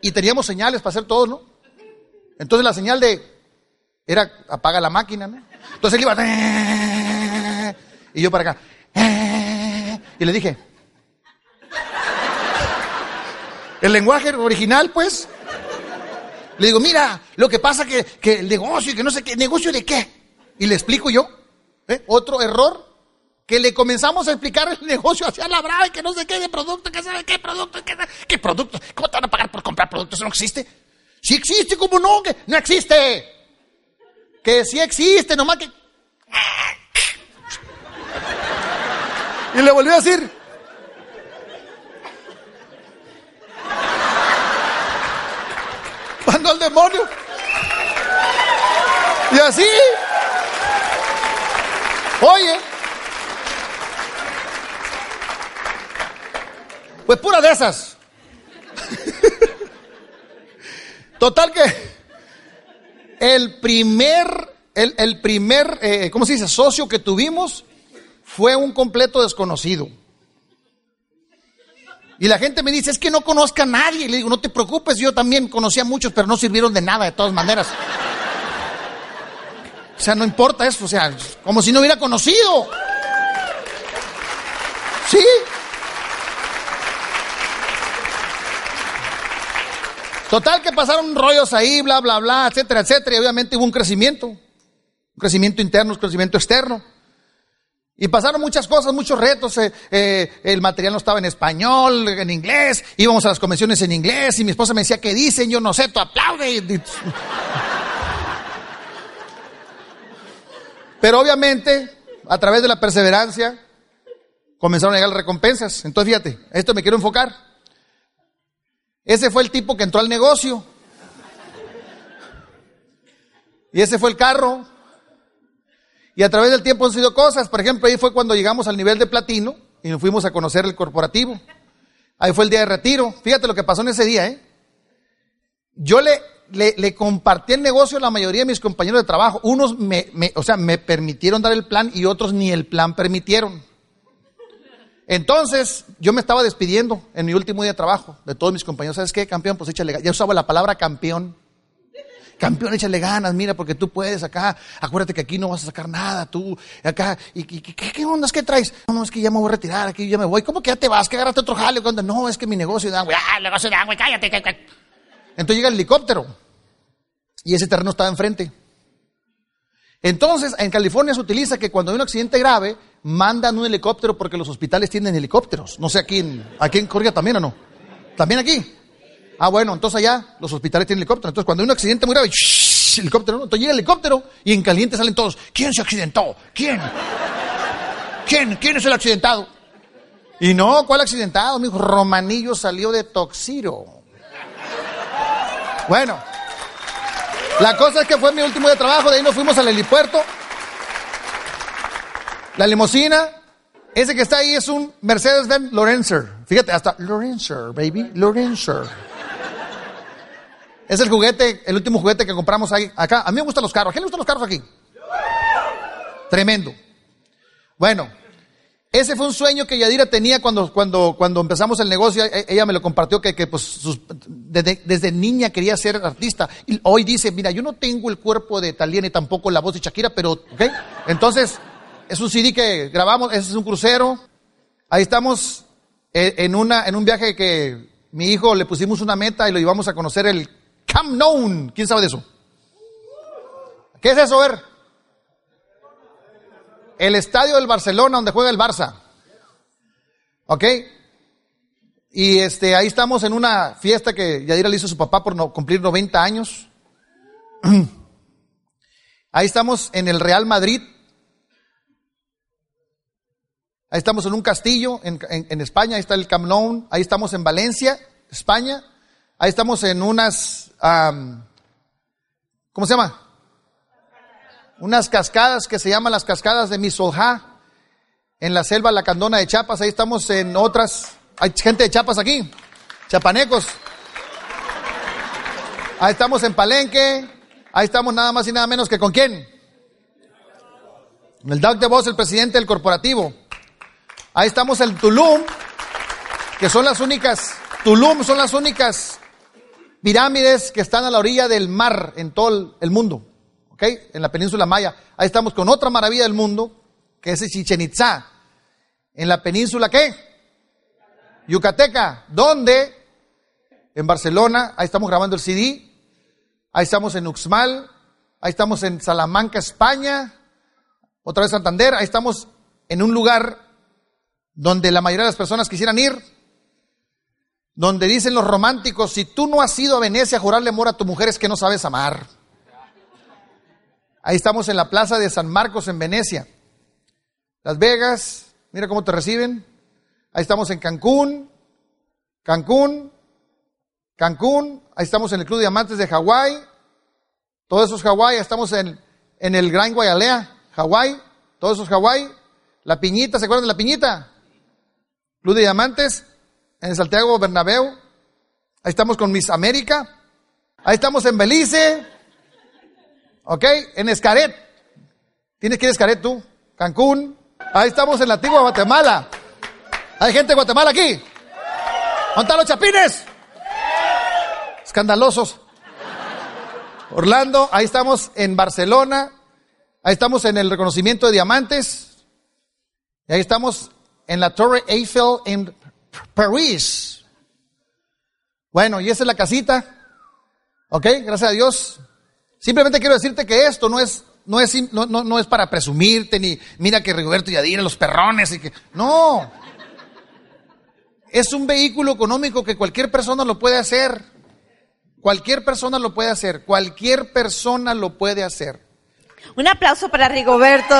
Y teníamos señales para hacer todo, ¿no? Entonces la señal de era apaga la máquina, ¿no? Entonces él iba y yo para acá. Y le dije, el lenguaje original, pues. Le digo, mira, lo que pasa que, que el negocio, que no sé qué, ¿negocio de qué? Y le explico yo, ¿eh? otro error, que le comenzamos a explicar el negocio hacia la brava y que no sé qué de producto, que sabe qué producto, qué, qué producto, ¿cómo te van a pagar por comprar productos? Eso no existe. Si existe, ¿cómo no? Que no existe. Que sí existe, nomás que... <laughs> Y le volví a decir, Al demonio. Y así. Oye. Pues pura de esas. <laughs> Total que el primer, el, el primer, eh, ¿cómo se dice? Socio que tuvimos fue un completo desconocido. Y la gente me dice, es que no conozca a nadie. Y le digo, no te preocupes, yo también conocía a muchos, pero no sirvieron de nada de todas maneras. O sea, no importa eso, o sea, como si no hubiera conocido. ¿Sí? Total que pasaron rollos ahí, bla, bla, bla, etcétera, etcétera. Y obviamente hubo un crecimiento. Un crecimiento interno, un crecimiento externo. Y pasaron muchas cosas, muchos retos. Eh, eh, el material no estaba en español, en inglés. Íbamos a las convenciones en inglés y mi esposa me decía, ¿qué dicen? Yo no sé, tú aplaude. <laughs> Pero obviamente, a través de la perseverancia, comenzaron a llegar las recompensas. Entonces, fíjate, esto me quiero enfocar. Ese fue el tipo que entró al negocio. Y ese fue el carro y a través del tiempo han sido cosas. Por ejemplo, ahí fue cuando llegamos al nivel de platino y nos fuimos a conocer el corporativo. Ahí fue el día de retiro. Fíjate lo que pasó en ese día, ¿eh? Yo le, le, compartí el negocio a la mayoría de mis compañeros de trabajo. Unos me, o sea, me permitieron dar el plan y otros ni el plan permitieron. Entonces, yo me estaba despidiendo en mi último día de trabajo de todos mis compañeros. ¿Sabes qué, campeón? Pues échale, ya usaba la palabra campeón. Campeón, échale ganas, mira, porque tú puedes acá. Acuérdate que aquí no vas a sacar nada, tú acá. ¿Y, qué, qué ondas? ¿Qué traes? No, no, es que ya me voy a retirar, aquí ya me voy. ¿Cómo que ya te vas? ¿Que agarraste otro jale? No, es que mi negocio de agua. Ah, el negocio de agua, cállate. Entonces llega el helicóptero. Y ese terreno estaba enfrente. Entonces, en California se utiliza que cuando hay un accidente grave, mandan un helicóptero porque los hospitales tienen helicópteros. No sé aquí en, aquí en Corea también o no. También aquí. Ah, bueno, entonces allá los hospitales tienen helicóptero. Entonces cuando hay un accidente muy grave, shh, helicóptero, ¿no? Entonces llega el helicóptero y en caliente salen todos. ¿Quién se accidentó? ¿Quién? ¿Quién? ¿Quién es el accidentado? Y no, ¿cuál accidentado? Mi Romanillo salió de Toxiro. Bueno, la cosa es que fue mi último día de trabajo, de ahí nos fuimos al helipuerto. La limusina, ese que está ahí es un Mercedes-Benz Lorenzer. Fíjate, hasta Lorenzer, baby, Lorenzer. Es el juguete, el último juguete que compramos ahí, acá. A mí me gustan los carros. ¿A quién le gustan los carros aquí? Tremendo. Bueno, ese fue un sueño que Yadira tenía cuando, cuando, cuando empezamos el negocio. E, ella me lo compartió que, que pues, desde, niña quería ser artista. Y hoy dice, mira, yo no tengo el cuerpo de Talía ni tampoco la voz de Shakira, pero, ¿ok? Entonces, es un CD que grabamos, ese es un crucero. Ahí estamos eh, en, una, en un viaje que mi hijo le pusimos una meta y lo llevamos a conocer el Camp Nou. ¿Quién sabe de eso? ¿Qué es eso, ver? El estadio del Barcelona donde juega el Barça. ¿Ok? Y este, ahí estamos en una fiesta que Yadira le hizo a su papá por no, cumplir 90 años. <clears throat> Ahí estamos en el Real Madrid. Ahí estamos en un castillo en, en España, ahí está el Camp Nou. Ahí estamos en Valencia, España. Ahí estamos en unas, ¿cómo se llama? unas cascadas que se llaman las cascadas de Misolja, en la selva Lacandona de Chiapas. Ahí estamos en otras. Hay gente de Chiapas aquí, chapanecos. Ahí estamos en Palenque. Ahí estamos nada más y nada menos que con quién. El Doug de Voz, el presidente del corporativo. Ahí estamos en Tulum, que son las únicas, Tulum son las únicas pirámides que están a la orilla del mar en todo el mundo. ¿Ok? En la península Maya. Ahí estamos con otra maravilla del mundo, que es Chichen Itza. En la península, ¿qué? Yucateca. ¿Dónde? En Barcelona. Ahí estamos grabando el CD. Ahí estamos en Uxmal. Ahí estamos en Salamanca, España. Otra vez Santander. Ahí estamos en un lugar donde la mayoría de las personas quisieran ir. Donde dicen los románticos, si tú no has ido a Venecia a jurarle amor a tu mujer es que no sabes amar. Ahí estamos en la plaza de San Marcos en Venecia. Las Vegas, Mira cómo te reciben. Ahí estamos en Cancún, Cancún, Cancún. Ahí estamos en el Club Diamantes de Hawái. Todos esos Hawái. Estamos en, en el Gran Guayalea, Hawái. Todos esos Hawái. La Piñita, ¿se acuerdan de la Piñita? Club de Diamantes. En Santiago Bernabéu. Ahí estamos con Miss América. Ahí estamos en Belice. ¿Ok? En Escaret. ¿Tienes que ir a Escaret tú? Cancún. Ahí estamos en la antigua Guatemala. ¿Hay gente de Guatemala aquí? ¿Dónde los chapines? Escandalosos. Orlando, ahí estamos en Barcelona. Ahí estamos en el reconocimiento de diamantes. Y ahí estamos en la Torre Eiffel en París. Bueno, y esa es la casita. Ok, gracias a Dios. Simplemente quiero decirte que esto no es no es, no, no, es para presumirte, ni mira que Rigoberto Yadira, los perrones, y que, no. Es un vehículo económico que cualquier persona lo puede hacer. Cualquier persona lo puede hacer. Cualquier persona lo puede hacer. Un aplauso para Rigoberto.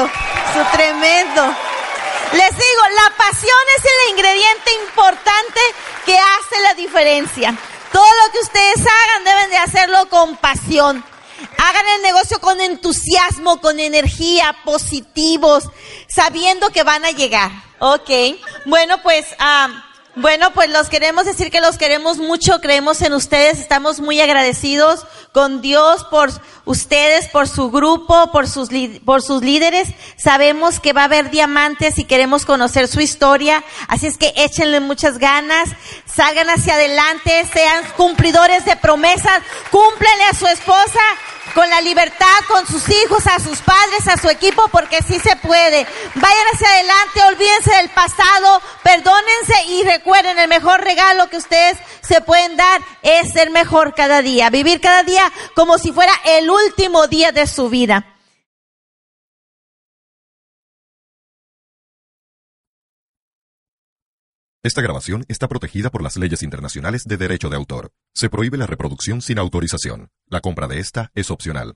Su tremendo. Les digo, la pasión es el ingrediente importante que hace la diferencia. Todo lo que ustedes hagan deben de hacerlo con pasión. Hagan el negocio con entusiasmo, con energía, positivos, sabiendo que van a llegar. Ok. Bueno, pues, ah, bueno, pues los queremos decir que los queremos mucho, creemos en ustedes, estamos muy agradecidos con Dios por ustedes, por su grupo, por sus, por sus líderes. Sabemos que va a haber diamantes y queremos conocer su historia, así es que échenle muchas ganas, salgan hacia adelante, sean cumplidores de promesas, cúmplenle a su esposa con la libertad, con sus hijos, a sus padres, a su equipo, porque sí se puede. Vayan hacia adelante, olvídense del pasado, perdónense y recuerden, el mejor regalo que ustedes se pueden dar es ser mejor cada día, vivir cada día como si fuera el último día de su vida. Esta grabación está protegida por las leyes internacionales de derecho de autor. Se prohíbe la reproducción sin autorización. La compra de esta es opcional.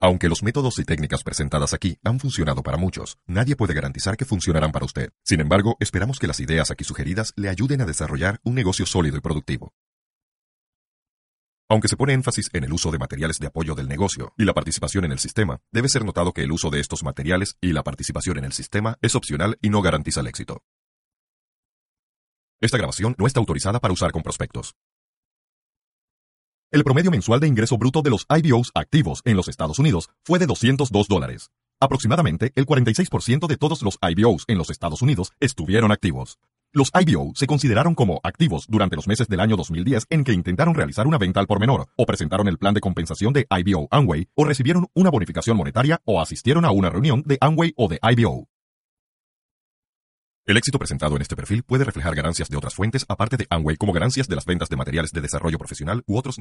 Aunque los métodos y técnicas presentadas aquí han funcionado para muchos, nadie puede garantizar que funcionarán para usted. Sin embargo, esperamos que las ideas aquí sugeridas le ayuden a desarrollar un negocio sólido y productivo. Aunque se pone énfasis en el uso de materiales de apoyo del negocio y la participación en el sistema, debe ser notado que el uso de estos materiales y la participación en el sistema es opcional y no garantiza el éxito. Esta grabación no está autorizada para usar con prospectos. El promedio mensual de ingreso bruto de los IBOs activos en los Estados Unidos fue de 202 dólares. Aproximadamente el 46% de todos los IBOs en los Estados Unidos estuvieron activos. Los IBO se consideraron como activos durante los meses del año 2010 en que intentaron realizar una venta al por menor, o presentaron el plan de compensación de IBO Amway, o recibieron una bonificación monetaria, o asistieron a una reunión de Amway o de IBO. El éxito presentado en este perfil puede reflejar ganancias de otras fuentes aparte de Amway como ganancias de las ventas de materiales de desarrollo profesional u otros.